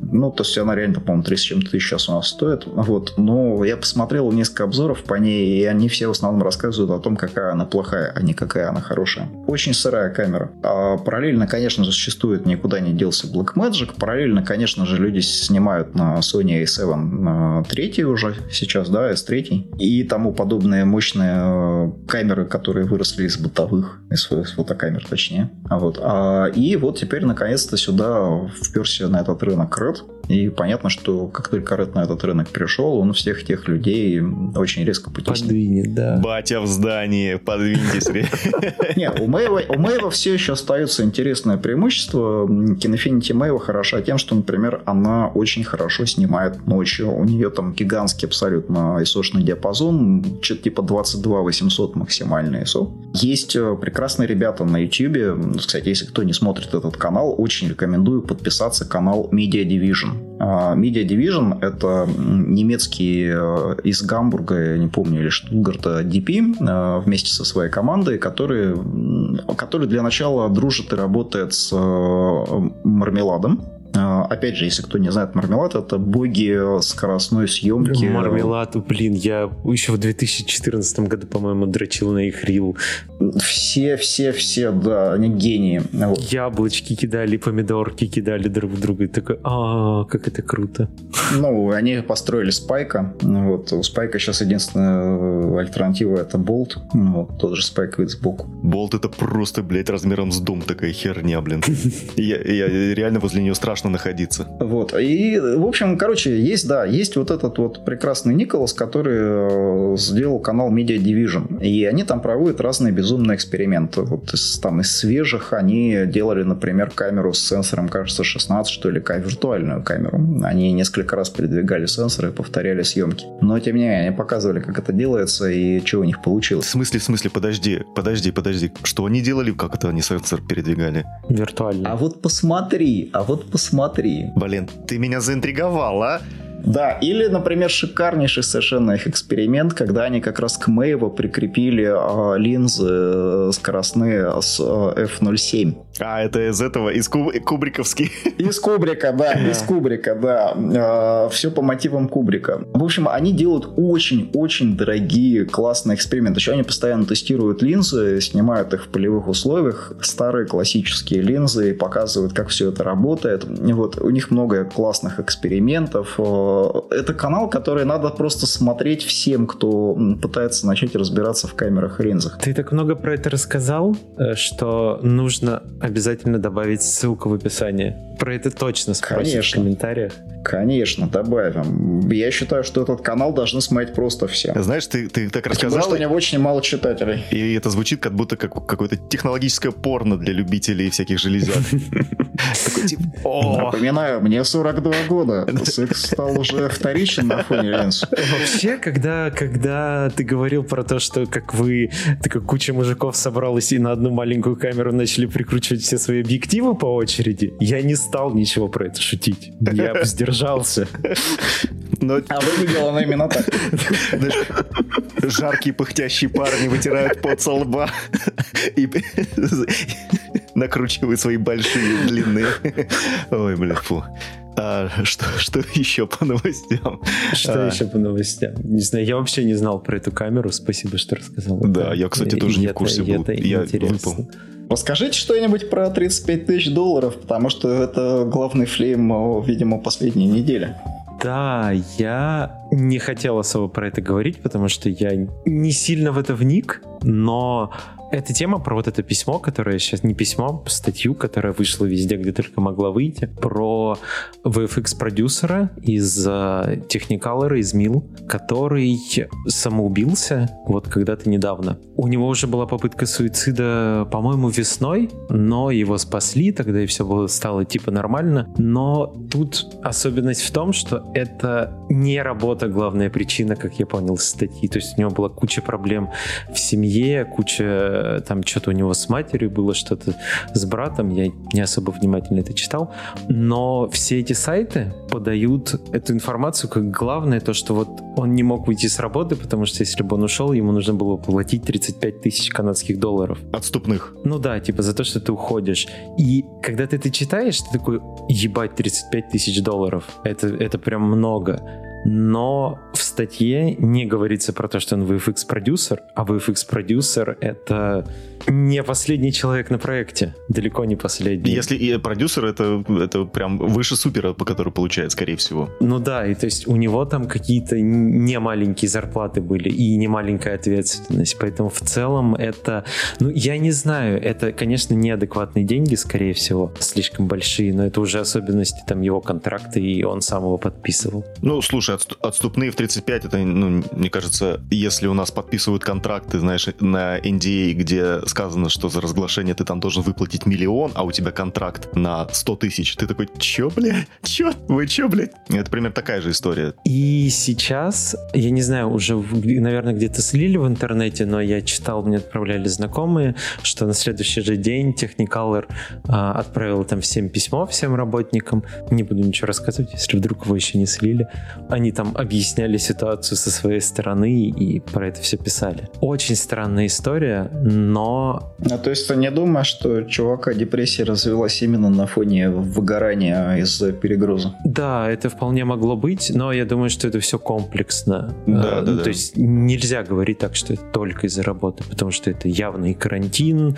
ну, то есть она реально, по-моему, 30 чем-то тысяч сейчас у нас стоит. Вот. Но я посмотрел несколько обзоров по ней, и они все в основном рассказывают о том, какая она плохая, а не какая она хорошая. Очень сырая камера. А параллельно, конечно же, существует, никуда не делся Blackmagic. Параллельно, конечно же, люди снимают на Sony A7 на уже сейчас, да, S3. И тому подобные мощные э, камеры, которые выросли из бытовых, из, из фотокамер, точнее. А вот. А, и вот теперь, наконец-то, сюда вперся на этот рынок Red. И понятно, что как только Red на этот рынок пришел, он всех тех людей очень резко потеснит. Подвинет, да. Батя в здании, подвиньтесь. Не, у Мэйва, у Мэйва все еще остается интересное преимущество. Кинофинити Мэйва хороша тем, что, например, она очень хорошо снимает ночью. У нее там гигантский абсолютно ISO-шный диапазон, что-то типа 22 800 максимальный ISO. Есть э, прекрасные ребята на YouTube. Кстати, если кто не смотрит этот канал, очень рекомендую подписаться канал Media Division. А, Media Division — это немецкий э, из Гамбурга, я не помню, или Штутгарта DP э, вместе со своей командой, который, который для начала дружит и работает с Мармеладом. А, опять же, если кто не знает, мармелад это боги скоростной съемки. Мармелад, блин, я еще в 2014 году, по-моему, дрочил на их рил. Все, все, все, да, они гении. Вот. Яблочки кидали, помидорки кидали друг в друга. И такой, а, как это круто. Ну, они построили Спайка. Вот, у Спайка сейчас единственная альтернатива это Болт. Вот, тот же Спайк вид сбоку. Болт это просто, блядь, размером с дом такая херня, блин. Я, я реально возле нее страшно находиться. Вот. И, в общем, короче, есть, да, есть вот этот вот прекрасный Николас, который э, сделал канал Media Division. И они там проводят разные безумные эксперименты. Вот из, там из свежих они делали, например, камеру с сенсором, кажется, 16, что ли, виртуальную камеру. Они несколько раз передвигали сенсоры и повторяли съемки. Но, тем не менее, они показывали, как это делается и что у них получилось. В смысле, в смысле, подожди, подожди, подожди. Что они делали, как это они сенсор передвигали? Виртуально. А вот посмотри, а вот посмотри. Блин, ты меня заинтриговал, а? Да, или, например, шикарнейший совершенно их эксперимент, когда они как раз к Мэйву прикрепили э, линзы э, скоростные с э, F07. А, это из этого, из куб... Кубриковский. Из Кубрика, да, из Кубрика, да. Э, все по мотивам Кубрика. В общем, они делают очень-очень дорогие, классные эксперименты. Еще они постоянно тестируют линзы, снимают их в полевых условиях, старые классические линзы, и показывают, как все это работает. Вот, у них много классных экспериментов это канал, который надо просто смотреть всем, кто пытается начать разбираться в камерах и линзах. Ты так много про это рассказал, э, что нужно обязательно добавить ссылку в описании. Про это точно спросят Конечно. в комментариях. Конечно, добавим. Я считаю, что этот канал должны смотреть просто все. Знаешь, ты, ты так рассказал... Потому что у него очень мало читателей. И это звучит как будто как какое-то технологическое порно для любителей всяких железяк. Напоминаю, мне 42 года. Секс стал уже вторичен на фоне линз. Вообще, когда, когда ты говорил про то, что как вы, такая куча мужиков собралась и на одну маленькую камеру начали прикручивать все свои объективы по очереди, я не стал ничего про это шутить. Я сдержал держался. Но... А выглядела она именно так. Жаркие пыхтящие парни вытирают пот со лба и накручивают свои большие длинные. Ой, бля, фу. А что, что еще по новостям? Что а... еще по новостям? Не знаю, я вообще не знал про эту камеру. Спасибо, что рассказал. Да, я, кстати, тоже не в курсе был. Я выпал. Расскажите что-нибудь про 35 тысяч долларов, потому что это главный флейм, видимо, последней недели. Да, я не хотел особо про это говорить, потому что я не сильно в это вник, но эта тема про вот это письмо, которое сейчас не письмо, а статью, которая вышла везде, где только могла выйти, про VFX-продюсера из uh, Technicolor, из Мил, который самоубился вот когда-то недавно. У него уже была попытка суицида, по-моему, весной, но его спасли, тогда и все было, стало типа нормально. Но тут особенность в том, что это не работа главная причина, как я понял из статьи. То есть у него была куча проблем в семье, куча там что-то у него с матерью было, что-то с братом, я не особо внимательно это читал, но все эти сайты подают эту информацию как главное, то, что вот он не мог выйти с работы, потому что если бы он ушел, ему нужно было платить 35 тысяч канадских долларов. Отступных. Ну да, типа за то, что ты уходишь. И когда ты это читаешь, ты такой, ебать, 35 тысяч долларов. Это, это прям много но в статье не говорится про то, что он VFX-продюсер, а VFX-продюсер — это Не последний человек на проекте. Далеко не последний. Если и продюсер, это, это прям выше супера, по которому получает, скорее всего. Ну да, и то есть у него там какие-то не маленькие зарплаты были и не маленькая ответственность. Поэтому в целом это, ну я не знаю, это, конечно, неадекватные деньги, скорее всего, слишком большие, но это уже особенности там его контракта, и он сам его подписывал. Ну, слушай, отступные в 35, это, ну, мне кажется, если у нас подписывают контракты, знаешь, на NDA, а, где сказано, что за разглашение ты там должен выплатить миллион, а у тебя контракт на 100 тысяч, ты такой, чё, бля, чё, вы чё, блядь? Это примерно такая же история. И сейчас, я не знаю, уже, наверное, где-то слили в интернете, но я читал, мне отправляли знакомые, что на следующий же день Technicolor а, отправил там всем письмо, всем работникам. Не буду ничего рассказывать, если вдруг его еще не слили. Они там объясняли ситуацию со своей стороны и про это все писали. Очень странная история, но... А то есть ты не думаешь, что чувака депрессия развелась именно на фоне выгорания из-за перегруза? Да, это вполне могло быть, но я думаю, что это все комплексно. Да, а, да, ну, да. То есть нельзя говорить так, что это только из-за работы, потому что это явно и карантин,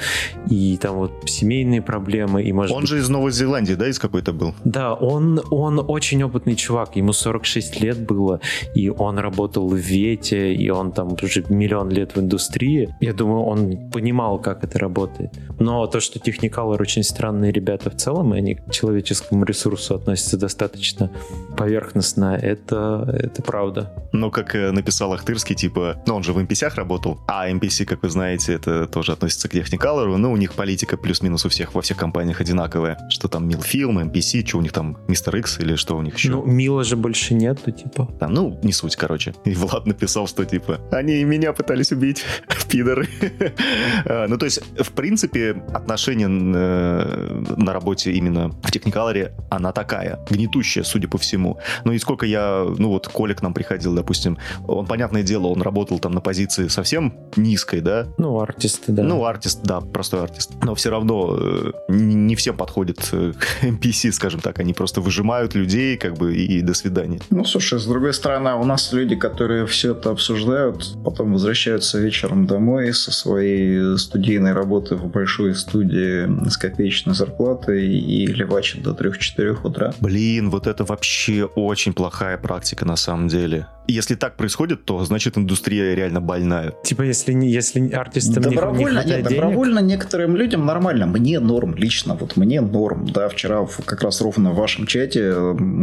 и там вот семейные проблемы, и может Он быть... же из Новой Зеландии, да, из какой-то был? Да, он, он очень опытный чувак, ему 46 лет было, и он работал в Вете, и он там уже миллион лет в индустрии. Я думаю, он понимал, как это работает. Но то, что Technicolor очень странные ребята в целом, и они к человеческому ресурсу относятся достаточно поверхностно, это, это правда. Ну, как э, написал Ахтырский, типа, ну, он же в MPC работал, а MPC, как вы знаете, это тоже относится к Technicolor, ну, у них политика плюс-минус у всех во всех компаниях одинаковая, что там Милфилм, MPC, что у них там, Мистер X или что у них еще? Ну, Мила же больше нету, типа. Там, ну, не суть, короче. И Влад написал, что, типа, они и меня пытались убить, пидоры. Ну, то есть, в принципе, отношение э, на работе именно в Technicolor, она такая, гнетущая, судя по всему. Ну, и сколько я, ну, вот Коля к нам приходил, допустим, он, понятное дело, он работал там на позиции совсем низкой, да? Ну, артисты, да. Ну, артист, да, простой артист. Но все равно э, не всем подходит э, NPC, скажем так. Они просто выжимают людей, как бы, и, и до свидания. Ну, слушай, с другой стороны, у нас люди, которые все это обсуждают, потом возвращаются вечером домой со своей студийной работы в большой студии с копеечной зарплатой и левачат до 3-4 утра. Блин, вот это вообще очень плохая практика на самом деле. Если так происходит, то значит индустрия реально больная. Типа, если, не, если артистам добровольно, не, нет, денег... добровольно некоторым людям нормально. Мне норм лично. Вот мне норм. Да, вчера как раз ровно в вашем чате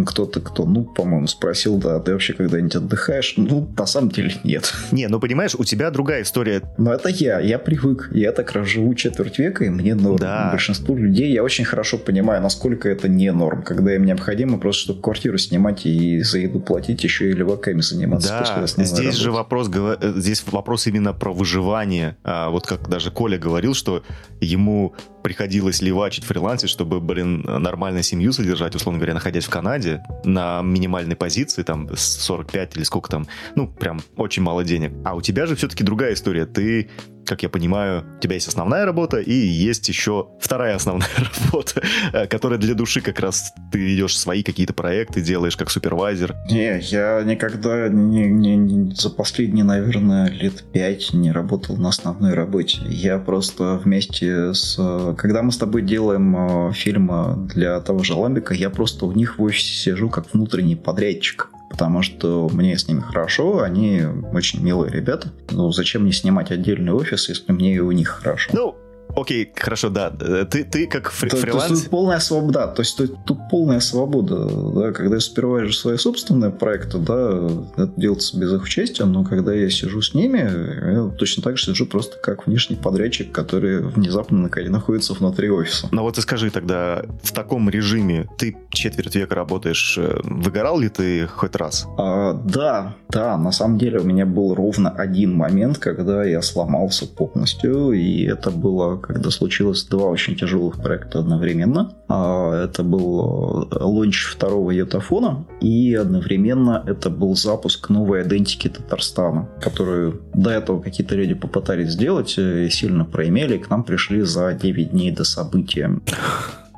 кто-то, кто, ну, по-моему, спросил, да, ты вообще когда-нибудь отдыхаешь? Ну, на самом деле нет. Не, ну понимаешь, у тебя другая история. Но это я. Я привык. Я так живу четверть века, и мне норм. Да. Большинству людей я очень хорошо понимаю, насколько это не норм. Когда им необходимо просто, чтобы квартиру снимать и за еду платить, еще и леваками заниматься. Да, здесь же вопрос, э, здесь вопрос именно про выживание. А, вот как даже Коля говорил, что ему приходилось левачить фрилансе, чтобы, блин, нормально семью содержать, условно говоря, находясь в Канаде на минимальной позиции, там, 45 или сколько там, ну, прям очень мало денег. А у тебя же все-таки другая история. Ты как я понимаю, у тебя есть основная работа и есть еще вторая основная работа, э, которая для души как раз ты ведешь свои какие-то проекты, делаешь как супервайзер. Не, я никогда не, не, не за последние, наверное, лет пять не работал на основной работе. Я просто вместе с... Когда мы с тобой делаем э, фильмы для того же Ламбика, я просто у них в офисе сижу как внутренний подрядчик потому что мне с ними хорошо, они очень милые ребята. Ну, зачем мне снимать отдельный офис, если мне и у них хорошо? Ну, Окей, хорошо, да. Ты, ты как фри- то, фриланс... То есть, тут полная свобода. То есть тут, тут полная свобода. Да? Когда я супервайжу свои собственные проекты, да, это делается без их участия, но когда я сижу с ними, я точно так же сижу просто как внешний подрядчик, который внезапно находится внутри офиса. Ну вот и скажи тогда, в таком режиме ты четверть века работаешь, э, выгорал ли ты хоть раз? А, да, да, на самом деле у меня был ровно один момент, когда я сломался полностью, и это было когда случилось два очень тяжелых проекта одновременно. А, это был э, лонч второго йотафона, и одновременно это был запуск новой идентики Татарстана, которую до этого какие-то люди попытались сделать, э, и сильно проимели, и к нам пришли за 9 дней до события.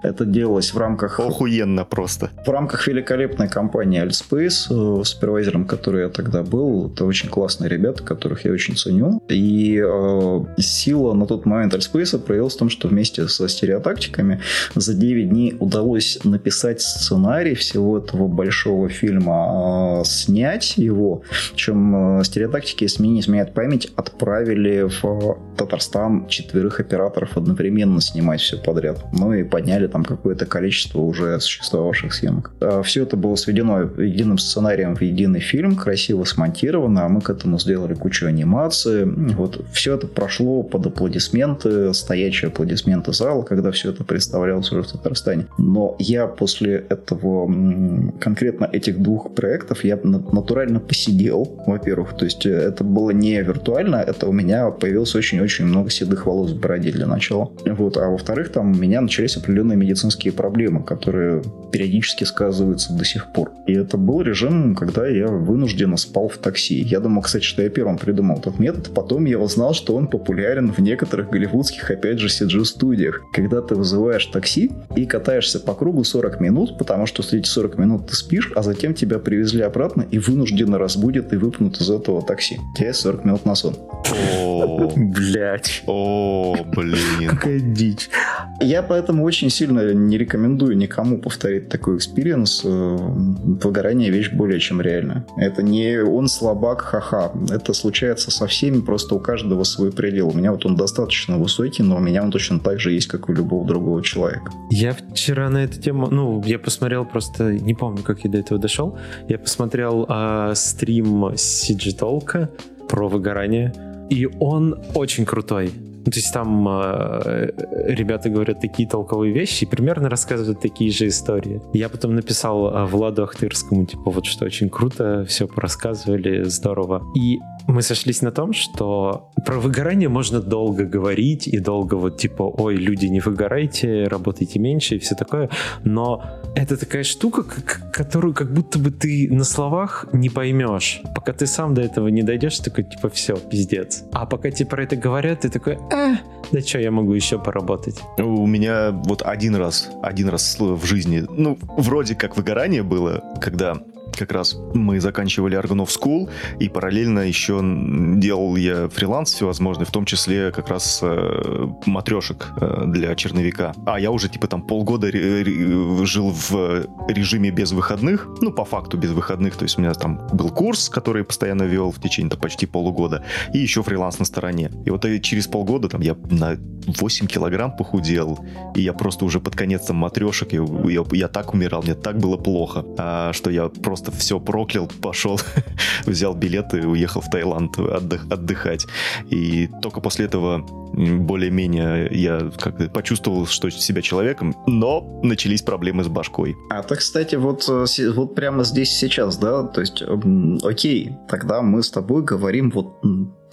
Это делалось в рамках... Охуенно просто. В рамках великолепной компании Altspace, э, с супервайзером, который я тогда был. Это очень классные ребята, которых я очень ценю. И э, сила на тот момент Altspace проявилась в том, что вместе со стереотактиками за 9 дней удалось написать сценарий всего этого большого фильма, э, снять его. Причем э, стереотактики, мне не изменяет память, отправили в Татарстан четверых операторов одновременно снимать все подряд. Ну и подняли там какое-то количество уже существовавших съемок. А все это было сведено единым сценарием в единый фильм, красиво смонтировано, а мы к этому сделали кучу анимации. Вот все это прошло под аплодисменты, стоячие аплодисменты зала, когда все это представлялось уже в Татарстане. Но я после этого, конкретно этих двух проектов, я натурально посидел, во-первых. То есть это было не виртуально, это у меня появилось очень-очень много седых волос в бороде для начала. Вот. А во-вторых, там у меня начались определенные медицинские проблемы, которые периодически сказываются до сих пор. И это был режим, когда я вынужденно спал в такси. Я думал, кстати, что я первым придумал этот метод. Потом я узнал, что он популярен в некоторых голливудских, опять же, CG-студиях. Когда ты вызываешь такси и катаешься по кругу 40 минут, потому что эти 40 минут ты спишь, а затем тебя привезли обратно и вынужденно разбудят и выпнут из этого такси. У тебя есть 40 минут на сон. Блять. О, блин. Какая дичь. Я поэтому очень сильно не рекомендую никому повторить такой experience. Э, выгорание вещь более чем реальная. Это не он слабак, ха-ха. Это случается со всеми, просто у каждого свой предел. У меня вот он достаточно высокий, но у меня он точно так же есть, как у любого другого человека. Я вчера на эту тему, ну, я посмотрел просто, не помню, как я до этого дошел. Я посмотрел э, стрим CG Толка про выгорание. И он очень крутой. Ну, то есть там э, ребята говорят такие толковые вещи и примерно рассказывают такие же истории. Я потом написал э, Владу Ахтырскому, типа, вот что очень круто, все порассказывали, здорово. И мы сошлись на том, что про выгорание можно долго говорить и долго вот типа, ой, люди, не выгорайте, работайте меньше и все такое, но это такая штука, которую как будто бы ты на словах не поймешь. Пока ты сам до этого не дойдешь, такой типа, все, пиздец. А пока тебе про это говорят, ты такой, э, да что, я могу еще поработать. У меня вот один раз, один раз в жизни, ну, вроде как выгорание было, когда как раз мы заканчивали Argonov School, и параллельно еще делал я фриланс всевозможный, в том числе как раз э, матрешек э, для черновика. А я уже типа там полгода жил в режиме без выходных, ну по факту без выходных, то есть у меня там был курс, который постоянно вел в течение там, почти полугода, и еще фриланс на стороне. И вот через полгода там я на 8 килограмм похудел, и я просто уже под конец там матрешек, я, я, я так умирал, мне так было плохо, а, что я просто все проклял, пошел, взял билет и уехал в Таиланд отдых, отдыхать. И только после этого более-менее я как почувствовал, что себя человеком, но начались проблемы с башкой. А так, кстати, вот, э, вот прямо здесь сейчас, да, то есть, окей, тогда мы с тобой говорим вот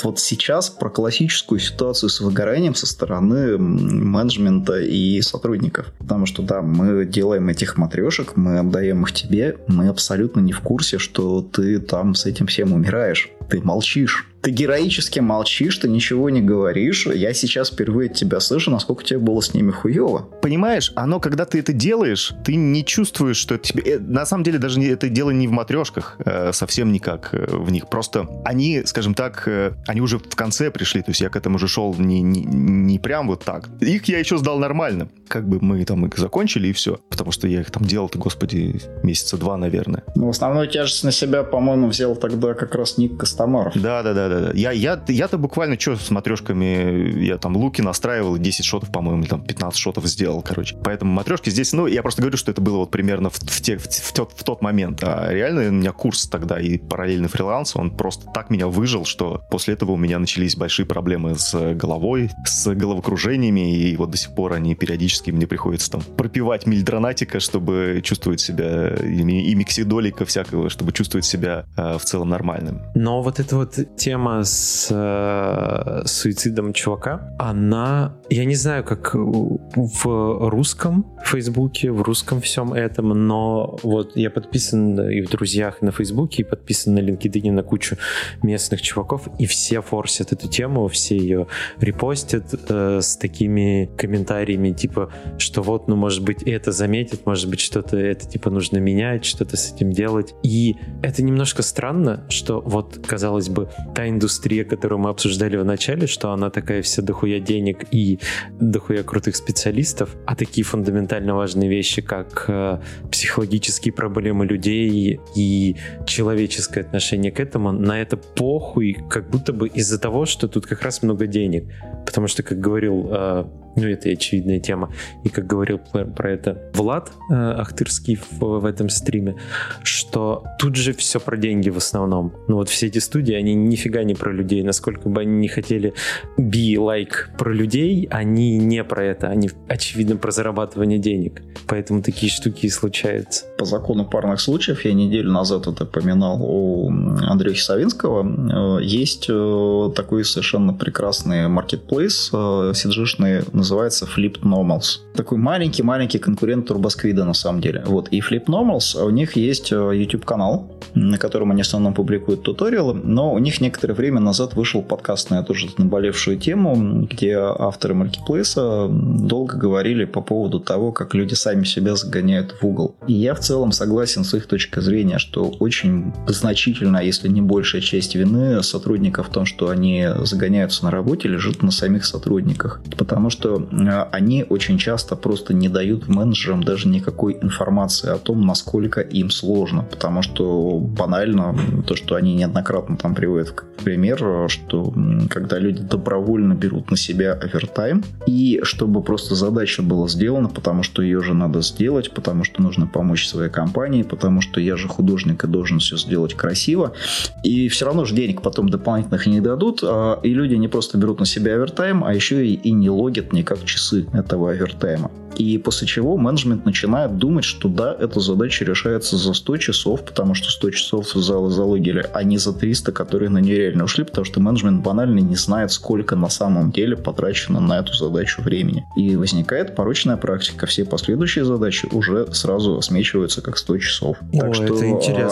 вот сейчас про классическую ситуацию с выгоранием со стороны менеджмента и сотрудников. Потому что, да, мы делаем этих матрешек, мы отдаем их тебе, мы абсолютно не в курсе, что ты там с этим всем умираешь. Ты молчишь ты героически молчишь, ты ничего не говоришь. Я сейчас впервые от тебя слышу, насколько тебе было с ними хуево. Понимаешь, оно, когда ты это делаешь, ты не чувствуешь, что это тебе... Э, на самом деле, даже это дело не в матрешках, э, совсем никак э, в них. Просто они, скажем так, они уже в конце пришли, то есть я к этому уже шел не, не, не прям вот так. Их я еще сдал нормально. Как бы мы там их закончили, и все. Потому что я их там делал-то, господи, месяца два, наверное. Ну, основную тяжесть на себя, по-моему, взял тогда как раз Ник Костомаров. Да-да-да, да. Я, я, я-то буквально что с матрешками, я там луки настраивал, 10 шотов, по-моему, там 15 шотов сделал, короче. Поэтому матрешки здесь, ну, я просто говорю, что это было вот примерно в, в, те, в, в, тот, в тот момент. А реально у меня курс тогда и параллельный фриланс, он просто так меня выжил, что после этого у меня начались большие проблемы с головой, с головокружениями, и вот до сих пор они периодически мне приходится там пропивать мильдронатика, чтобы чувствовать себя, и, и миксидолика всякого, чтобы чувствовать себя э, в целом нормальным. Но вот эта вот тема тема с э, суицидом чувака, она, я не знаю, как в русском Фейсбуке, в русском всем этом, но вот я подписан и в друзьях, и на Фейсбуке, и подписан на LinkedIn на кучу местных чуваков, и все форсят эту тему, все ее репостят э, с такими комментариями, типа, что вот, ну, может быть, это заметит, может быть, что-то это, типа, нужно менять, что-то с этим делать. И это немножко странно, что вот, казалось бы, та индустрия, которую мы обсуждали в начале, что она такая вся дохуя денег и дохуя крутых специалистов, а такие фундаментально важные вещи, как э, психологические проблемы людей и человеческое отношение к этому, на это похуй, как будто бы из-за того, что тут как раз много денег. Потому что, как говорил э, ну, это очевидная тема. И как говорил про, это Влад э, Ахтырский в, в этом стриме, что тут же все про деньги в основном. Ну вот все эти студии, они нифига не про людей. Насколько бы они не хотели be like про людей, они не про это. Они, очевидно, про зарабатывание денег. Поэтому такие штуки и случаются. По закону парных случаев, я неделю назад это поминал у Андрея Савинского, э, есть э, такой совершенно прекрасный маркетплейс, э, сиджишный называется Flip Normals. Такой маленький-маленький конкурент Турбосквида на самом деле. Вот. И Flip Normals, у них есть э, YouTube-канал, на котором они в основном публикуют туториалы, но у них некоторое время назад вышел подкаст на эту же наболевшую тему, где авторы маркетплейса долго говорили по поводу того, как люди сами себя загоняют в угол. И я в целом согласен с их точкой зрения, что очень значительно, если не большая часть вины сотрудников в том, что они загоняются на работе, лежит на самих сотрудниках. Потому что Э, они очень часто просто не дают менеджерам даже никакой информации о том, насколько им сложно, потому что банально то, что они неоднократно там приводят в пример, что когда люди добровольно берут на себя овертайм, и чтобы просто задача была сделана, потому что ее же надо сделать, потому что нужно помочь своей компании, потому что я же художник и должен все сделать красиво, и все равно же денег потом дополнительных не дадут, а, и люди не просто берут на себя овертайм, а еще и, и не логят как часы этого овертайма. И после чего менеджмент начинает думать, что да, эта задача решается за 100 часов, потому что 100 часов залогили, а не за 300, которые на нее реально ушли, потому что менеджмент банально не знает, сколько на самом деле потрачено на эту задачу времени. И возникает порочная практика. Все последующие задачи уже сразу смечиваются как 100 часов. О, так что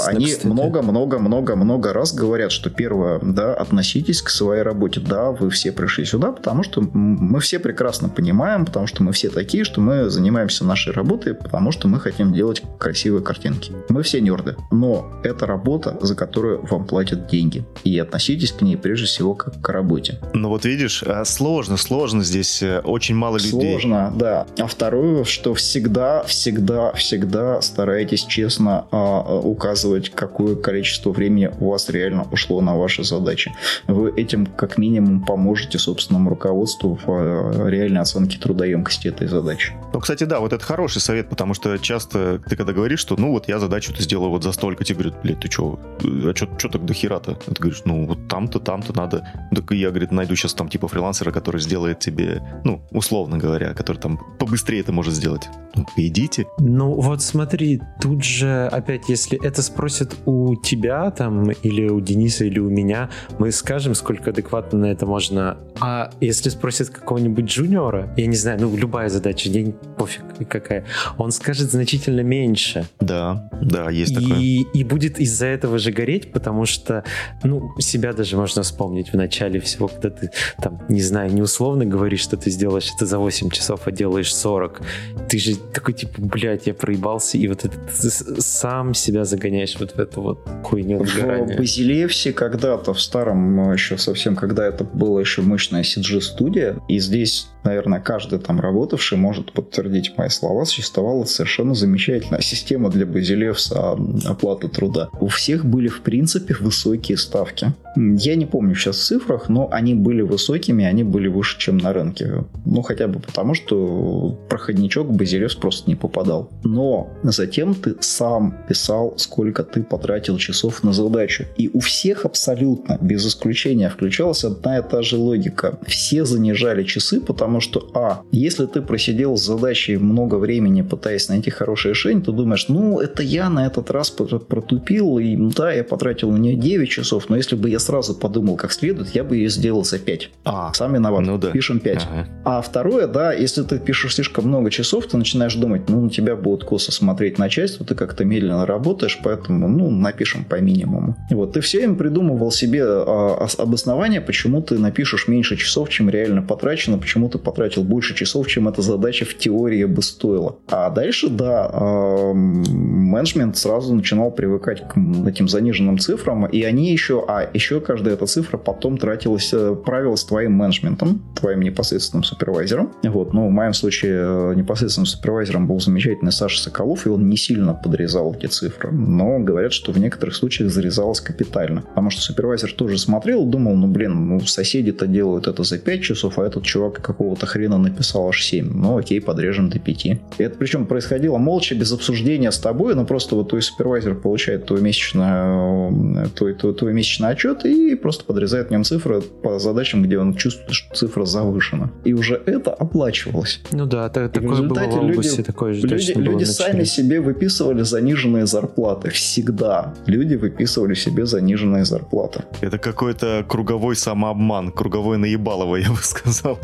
они много-много-много-много раз говорят, что первое, да, относитесь к своей работе. Да, вы все пришли сюда, потому что мы все прекрасно понимаем, потому что мы все такие, что мы мы занимаемся нашей работой, потому что мы хотим делать красивые картинки. Мы все нерды, но это работа, за которую вам платят деньги. И относитесь к ней прежде всего как к работе. Ну вот видишь, а, сложно, сложно здесь, э, очень мало людей. Сложно, да. А второе, что всегда, всегда, всегда старайтесь честно а, указывать, какое количество времени у вас реально ушло на ваши задачи. Вы этим как минимум поможете собственному руководству в а, реальной оценке трудоемкости этой задачи. Ну, кстати, да, вот это хороший совет, потому что часто ты когда говоришь, что ну вот я задачу-то сделаю вот за столько, тебе говорят, блядь, ты что, а что так до хера-то? Ты говоришь, ну вот там-то, там-то надо. Так я, говорит, найду сейчас там типа фрилансера, который сделает тебе, ну, условно говоря, который там побыстрее это может сделать. Ну, идите. Ну, вот смотри, тут же опять, если это спросят у тебя там, или у Дениса, или у меня, мы скажем, сколько адекватно на это можно. А если спросят какого-нибудь джуниора, я не знаю, ну, любая задача, день пофиг какая, он скажет значительно меньше. Да, да, есть и, такое. И будет из-за этого же гореть, потому что, ну, себя даже можно вспомнить в начале всего, когда ты там, не знаю, не условно говоришь, что ты сделаешь это за 8 часов, а делаешь 40. Ты же такой, типа, блядь, я проебался, и вот это ты сам себя загоняешь вот в эту вот хуйню. В Базилевсе когда-то, в старом еще совсем, когда это была еще мощная CG-студия, и здесь, наверное, каждый там работавший может подтвердить мои слова, существовала совершенно замечательная система для Базилевса оплаты труда. У всех были, в принципе, высокие ставки. Я не помню сейчас в цифрах, но они были высокими, они были выше, чем на рынке. Ну, хотя бы потому, что проходничок Базилевс просто не попадал. Но затем ты сам писал, сколько ты потратил часов на задачу. И у всех абсолютно, без исключения, включалась одна и та же логика. Все занижали часы, потому что, а, если ты просидел с задачей много времени, пытаясь найти хорошее решение, ты думаешь, ну, это я на этот раз протупил, и да, я потратил на нее 9 часов, но если бы я сразу подумал как следует, я бы ее сделал за 5. А, Сам виноват. Ну да. Пишем 5. Ага. А второе, да, если ты пишешь слишком много часов, ты начинаешь думать, ну, на тебя будут косо смотреть начальство, ты как-то медленно работаешь, поэтому, ну, напишем по минимуму. Вот, ты все им придумывал себе а, обоснование, почему ты напишешь меньше часов, чем реально потрачено, почему ты потратил больше часов, чем эта задача в теории бы стоила. А дальше, да, а, менеджмент сразу начинал привыкать к этим заниженным цифрам, и они еще, а еще каждая эта цифра потом тратилась, э, правилась твоим менеджментом, твоим непосредственным супервайзером. Вот, ну, в моем случае э, непосредственным супервайзером был замечательный Саша Соколов, и он не сильно подрезал эти цифры, но говорят, что в некоторых случаях зарезалось капитально, потому что супервайзер тоже смотрел, думал, ну, блин, ну, соседи-то делают это за 5 часов, а этот чувак какого-то хрена написал аж 7. Ну, окей, подрежем до 5. И это причем происходило молча, без обсуждения с тобой, но просто вот твой супервайзер получает твой месячный, твой, твой, твой месячный отчет и просто подрезает в нем цифры по задачам, где он чувствует, что цифра завышена. И уже это оплачивалось. Ну да, так, такое было в августе, люди, такое же люди, было люди сами себе выписывали заниженные зарплаты. Всегда. Люди выписывали себе заниженные зарплаты. Это какой-то круговой самообман, круговой наебалово, я бы сказал.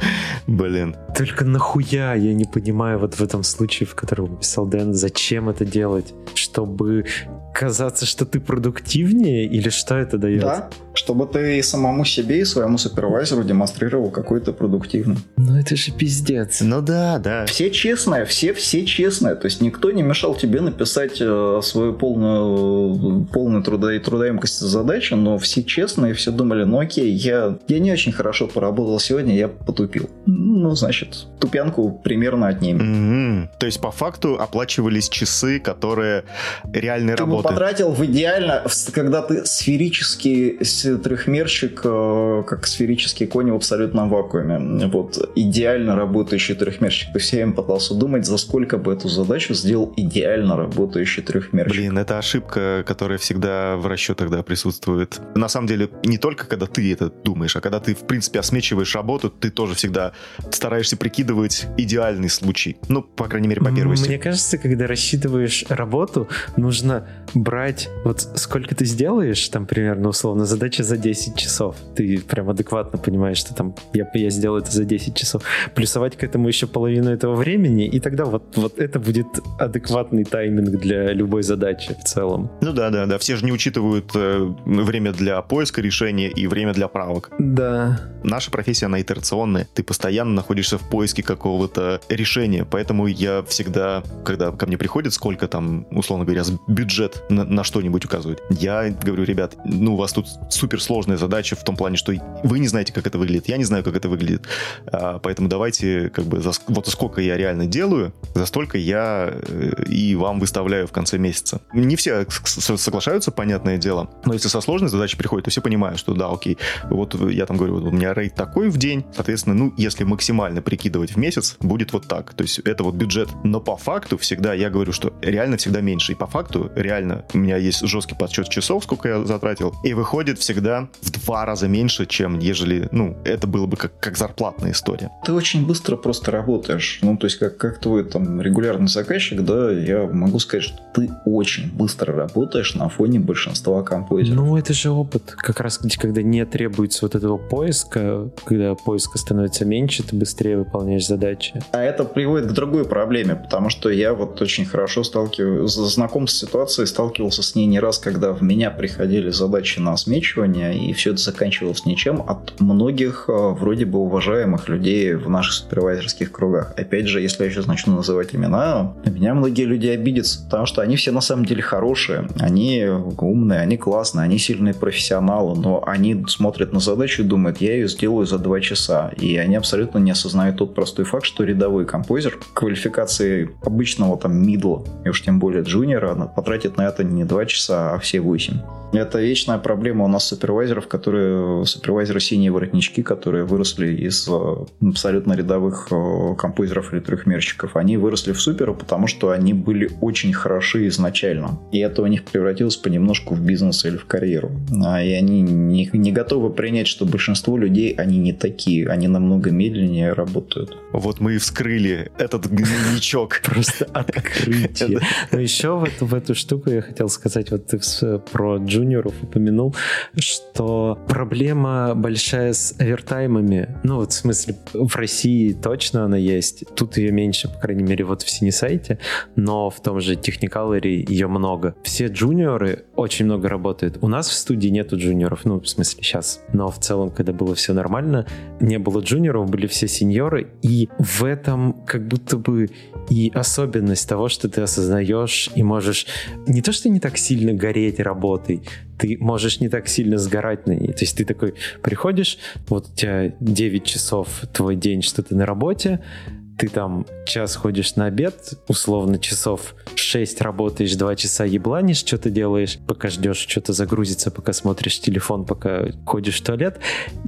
Блин. Только нахуя, я не понимаю вот в этом случае, в котором писал Дэн, зачем это делать? Чтобы казаться, что ты продуктивнее, или что это дает? Да, чтобы ты самому себе и своему супервайзеру демонстрировал какой то продуктивный. Ну это же пиздец. Ну да, да. Все честные, все, все честные. То есть никто не мешал тебе написать э, свою полную, полную труда и трудоемкость задачи, но все честные, все думали, ну окей, я, я не очень хорошо поработал сегодня, я потупил. Ну, значит, тупянку примерно отнимем. Mm-hmm. То есть по факту оплачивались часы, которые реальной работы потратил в идеально, когда ты сферический трехмерщик, э, как сферический конь в абсолютном вакууме. Вот идеально работающий трехмерщик. То есть я им пытался думать, за сколько бы эту задачу сделал идеально работающий трехмерщик. Блин, это ошибка, которая всегда в расчетах да, присутствует. На самом деле, не только когда ты это думаешь, а когда ты, в принципе, осмечиваешь работу, ты тоже всегда стараешься прикидывать идеальный случай. Ну, по крайней мере, по первости. Мне кажется, когда рассчитываешь работу, нужно брать, вот сколько ты сделаешь, там примерно условно, задача за 10 часов. Ты прям адекватно понимаешь, что там я, я сделаю это за 10 часов. Плюсовать к этому еще половину этого времени, и тогда вот, вот это будет адекватный тайминг для любой задачи в целом. Ну да, да, да. Все же не учитывают э, время для поиска решения и время для правок. Да. Наша профессия, она итерационная. Ты постоянно находишься в поиске какого-то решения, поэтому я всегда, когда ко мне приходит, сколько там, условно говоря, бюджет на, на что-нибудь указывают. Я говорю, ребят, ну у вас тут суперсложная задача в том плане, что вы не знаете, как это выглядит, я не знаю, как это выглядит, а, поэтому давайте как бы за, вот сколько я реально делаю, за столько я э, и вам выставляю в конце месяца. Не все соглашаются, понятное дело, но если со сложной задачей приходит, то все понимают, что да, окей, вот я там говорю, вот у меня рейд такой в день, соответственно, ну, если максимально прикидывать в месяц, будет вот так, то есть это вот бюджет, но по факту всегда я говорю, что реально всегда меньше, и по факту реально у меня есть жесткий подсчет часов, сколько я затратил, и выходит всегда в два раза меньше, чем ежели, ну, это было бы как, как зарплатная история. Ты очень быстро просто работаешь. Ну, то есть, как, как твой там регулярный заказчик, да, я могу сказать, что ты очень быстро работаешь на фоне большинства композиторов. Ну, это же опыт. Как раз когда не требуется вот этого поиска, когда поиска становится меньше, ты быстрее выполняешь задачи. А это приводит к другой проблеме, потому что я вот очень хорошо сталкиваюсь, знаком с ситуацией, стал сталкивался с ней не раз, когда в меня приходили задачи на осмечивание, и все это заканчивалось ничем от многих э, вроде бы уважаемых людей в наших супервайзерских кругах. Опять же, если я сейчас начну называть имена, на меня многие люди обидятся, потому что они все на самом деле хорошие, они умные, они классные, они сильные профессионалы, но они смотрят на задачу и думают, я ее сделаю за два часа, и они абсолютно не осознают тот простой факт, что рядовой композер квалификации обычного там мидла, и уж тем более джуниора, потратит на это не 2 часа, а все 8. Это вечная проблема у нас супервайзеров, которые супервайзеры синие воротнички, которые выросли из э, абсолютно рядовых э, композеров или трехмерщиков. Они выросли в суперы, потому что они были очень хороши изначально. И это у них превратилось понемножку в бизнес или в карьеру. А, и они не, не готовы принять, что большинство людей, они не такие, они намного медленнее работают. Вот мы и вскрыли этот гнильничок. Просто открытие. Но еще в эту штуку я хотел сказать, вот ты про джуниоров упомянул. Что проблема большая с овертаймами. Ну, вот в смысле, в России точно она есть. Тут ее меньше, по крайней мере, вот в Синесайте, но в том же Technicality ее много. Все джуниоры очень много работают. У нас в студии нету джуниоров, ну, в смысле, сейчас. Но в целом, когда было все нормально, не было джуниоров, были все сеньоры, и в этом как будто бы и особенность того, что ты осознаешь и можешь не то, что не так сильно гореть работой, ты можешь не так сильно сгорать на ней. То есть ты такой приходишь, вот у тебя 9 часов твой день, что ты на работе, ты там час ходишь на обед, условно часов 6 работаешь, 2 часа ебланишь, что-то делаешь, пока ждешь, что-то загрузится, пока смотришь телефон, пока ходишь в туалет.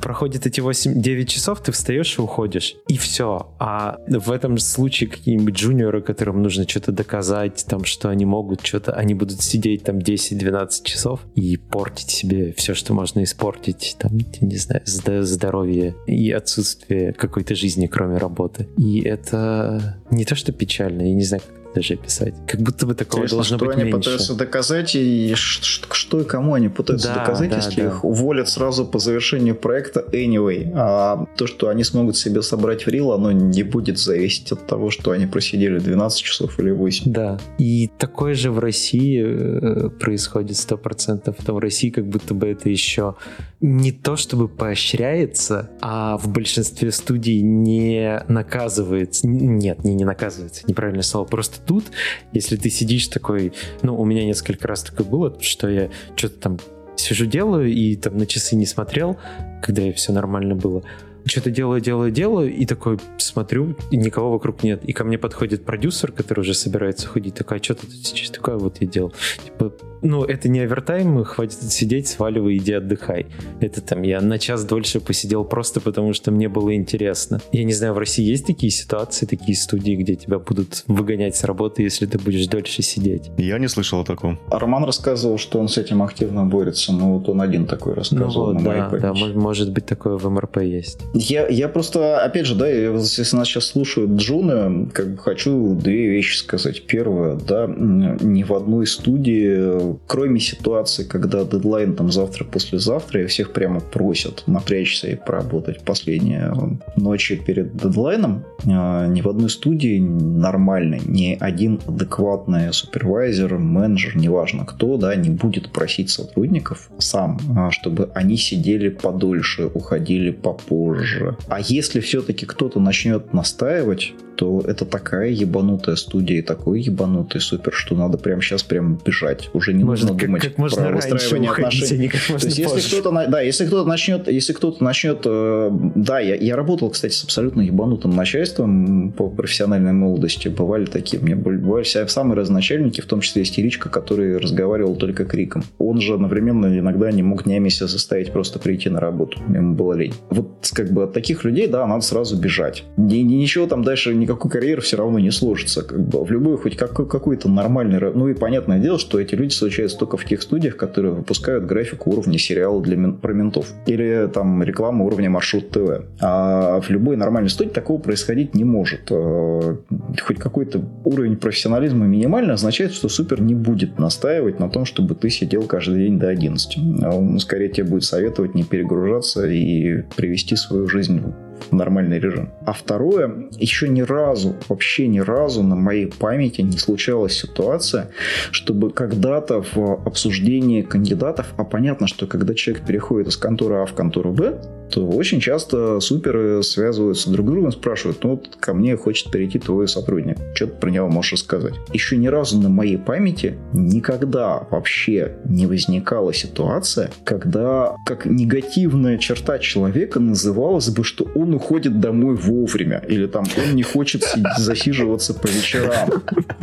Проходит эти 8-9 часов, ты встаешь и уходишь. И все. А в этом случае какие-нибудь джуниоры, которым нужно что-то доказать, там, что они могут что-то, они будут сидеть там 10-12 часов и портить себе все, что можно испортить, там, не знаю, здоровье и отсутствие какой-то жизни, кроме работы. И это это не то, что печально, я не знаю, как даже описать. Как будто бы такого Интересно, должно что быть они меньше. пытаются доказать, и что, и кому они пытаются да, доказать, да, если да. их уволят сразу по завершению проекта anyway. А то, что они смогут себе собрать в рил, оно не будет зависеть от того, что они просидели 12 часов или 8. Да. И такое же в России э, происходит 100%. Там в России как будто бы это еще не то чтобы поощряется, а в большинстве студий не наказывается. Нет, не, не наказывается, неправильное слово. Просто тут, если ты сидишь такой, ну, у меня несколько раз такое было, что я что-то там сижу делаю и там на часы не смотрел, когда все нормально было. Что-то делаю, делаю, делаю, и такой смотрю, и никого вокруг нет. И ко мне подходит продюсер, который уже собирается ходить, такая, что ты тут сейчас такое вот я делал. Типа, ну, это не овертайм, хватит сидеть, сваливай, иди отдыхай. Это там я на час дольше посидел просто потому, что мне было интересно. Я не знаю, в России есть такие ситуации, такие студии, где тебя будут выгонять с работы, если ты будешь дольше сидеть? Я не слышал о таком. Роман рассказывал, что он с этим активно борется, но вот он один такой рассказывал ну, вот, на да, да, может быть, такое в МРП есть. Я, я просто, опять же, да, если нас сейчас слушают джуны, как бы хочу две вещи сказать. Первое, да, ни в одной студии кроме ситуации, когда дедлайн там завтра-послезавтра, и всех прямо просят напрячься и поработать последние ночи перед дедлайном, а, ни в одной студии нормальной, ни один адекватный супервайзер, менеджер, неважно кто, да, не будет просить сотрудников сам, а, чтобы они сидели подольше, уходили попозже. А если все-таки кто-то начнет настаивать, то это такая ебанутая студия и такой ебанутый супер, что надо прямо сейчас прям бежать. Уже не Может, нужно думать как можно про выстраивание отношений. А как можно то есть, если кто-то, да, если кто-то начнет, если кто-то начнет, э, да, я, я работал, кстати, с абсолютно ебанутым начальством по профессиональной молодости. Бывали такие, мне бывали самые разначальники, в том числе истеричка, который разговаривал только криком. Он же одновременно иногда не мог днями себя заставить просто прийти на работу. Ему было лень. Вот как бы от таких людей, да, надо сразу бежать. Ни, ничего там дальше никакой карьеры все равно не сложится. Как бы в любой хоть какой, какой-то нормальный... Ну и понятное дело, что эти люди случаются только в тех студиях, которые выпускают графику уровня сериала для, про ментов. Или там реклама уровня маршрут ТВ. А в любой нормальной студии такого происходить не может. А, хоть какой-то уровень профессионализма минимальный означает, что супер не будет настаивать на том, чтобы ты сидел каждый день до 11. Он скорее тебе будет советовать не перегружаться и привести свою жизнь в нормальный режим. А второе, еще ни разу, вообще ни разу на моей памяти не случалась ситуация, чтобы когда-то в обсуждении кандидатов, а понятно, что когда человек переходит из конторы А в контору Б, то очень часто суперы связываются друг с другом, спрашивают, ну вот ко мне хочет перейти твой сотрудник, что ты про него можешь рассказать? Еще ни разу на моей памяти никогда вообще не возникала ситуация, когда как негативная черта человека называлась бы, что он уходит домой вовремя, или там он не хочет засиживаться по вечерам.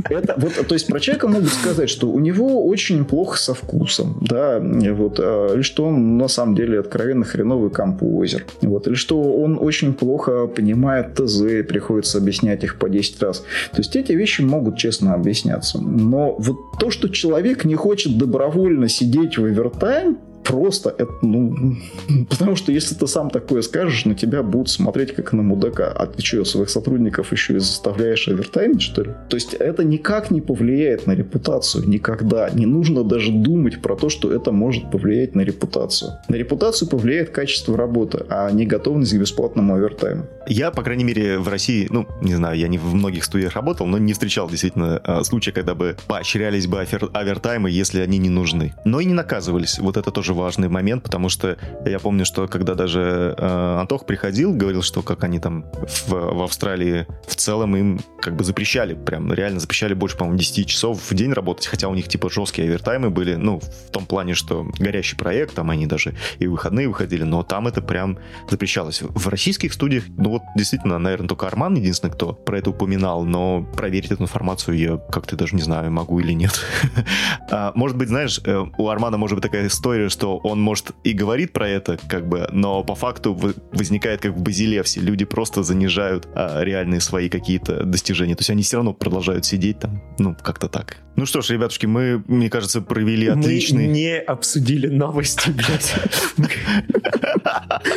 Это, вот, то есть про человека могут сказать, что у него очень плохо со вкусом, да, вот, а, или что он на самом деле откровенно хреновый композер, вот, или что он очень плохо понимает ТЗ, приходится объяснять их по 10 раз. То есть эти вещи могут честно объясняться. Но вот то, что человек не хочет добровольно сидеть в овертайм, просто, это, ну, потому что если ты сам такое скажешь, на тебя будут смотреть как на мудака. А ты что, своих сотрудников еще и заставляешь овертаймить, что ли? То есть это никак не повлияет на репутацию, никогда. Не нужно даже думать про то, что это может повлиять на репутацию. На репутацию повлияет качество работы, а не готовность к бесплатному овертайму. Я, по крайней мере, в России, ну, не знаю, я не в многих студиях работал, но не встречал действительно а, случая, когда бы поощрялись бы овертаймы, если они не нужны. Но и не наказывались. Вот это тоже важный момент, потому что я помню, что когда даже э, Антох приходил, говорил, что как они там в, в Австралии в целом им как бы запрещали, прям реально запрещали больше, по-моему, 10 часов в день работать, хотя у них типа жесткие овертаймы были, ну, в том плане, что горящий проект, там они даже и выходные выходили, но там это прям запрещалось. В российских студиях, ну вот действительно, наверное, только Арман единственный, кто про это упоминал, но проверить эту информацию я как-то даже не знаю, могу или нет. А, может быть, знаешь, э, у Армана может быть такая история, что он может и говорит про это, как бы, но по факту возникает как в Базилевсе. Люди просто занижают а, реальные свои какие-то достижения. То есть они все равно продолжают сидеть там, ну, как-то так. Ну что ж, ребятушки, мы, мне кажется, провели отличный... Мы не обсудили новости, блядь.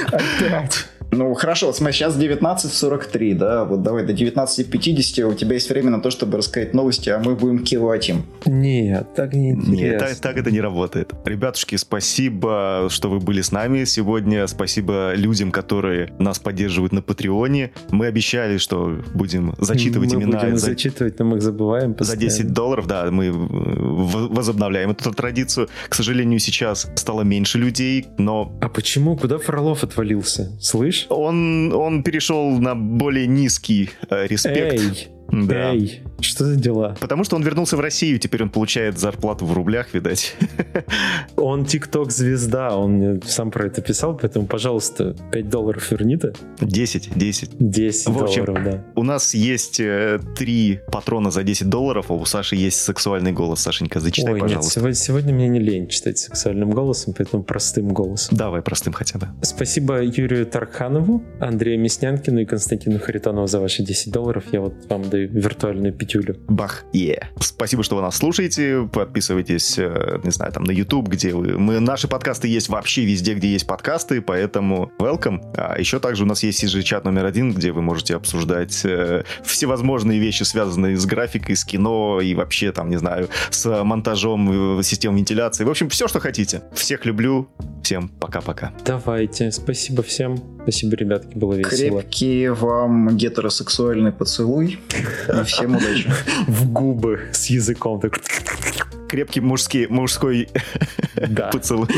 Опять. Ну, хорошо, смотри, сейчас 19.43, да, вот давай до 19.50 у тебя есть время на то, чтобы рассказать новости, а мы будем кивать им. Нет, так не интересно. Нет, так, так это не работает. Ребятушки, спасибо, что вы были с нами сегодня, спасибо людям, которые нас поддерживают на Патреоне. Мы обещали, что будем зачитывать мы имена. будем за... зачитывать, но мы их забываем постоянно. За 10 долларов, да, мы возобновляем эту традицию. К сожалению, сейчас стало меньше людей, но... А почему? Куда Фролов отвалился? Слышь? Он, он перешел на более низкий э, респект. Эй, да. эй, что за дела? Потому что он вернулся в Россию, теперь он получает зарплату в рублях, видать. Он тикток-звезда, он мне сам про это писал, поэтому, пожалуйста, 5 долларов верни-то. 10, 10. 10 в общем, долларов, да. У нас есть э, три патрона за 10 долларов, а у Саши есть сексуальный голос. Сашенька, зачитай, Ой, пожалуйста. Нет, сегодня, сегодня мне не лень читать сексуальным голосом, поэтому простым голосом. Давай простым хотя бы. Спасибо Юрию Тарханову, Андрею Мяснянкину и Константину Харитонову за ваши 10 долларов. Я вот вам даю виртуальную пятюлю. Бах, е. Yeah. Спасибо, что вы нас слушаете. Подписывайтесь, э, не знаю, там на YouTube, где вы... Мы, наши подкасты есть вообще везде, где есть подкасты, поэтому welcome. А еще также у нас есть CG-чат номер один, где вы можете обсуждать э, всевозможные вещи, связанные с графикой, с кино и вообще, там, не знаю, с монтажом, э, систем вентиляции. В общем, все, что хотите. Всех люблю. Всем пока-пока. Давайте. Спасибо всем. Спасибо, ребятки, было весело. Крепкий вам гетеросексуальный поцелуй. И всем удачи. В губы с языком. Крепкий мужский, мужской поцелуй.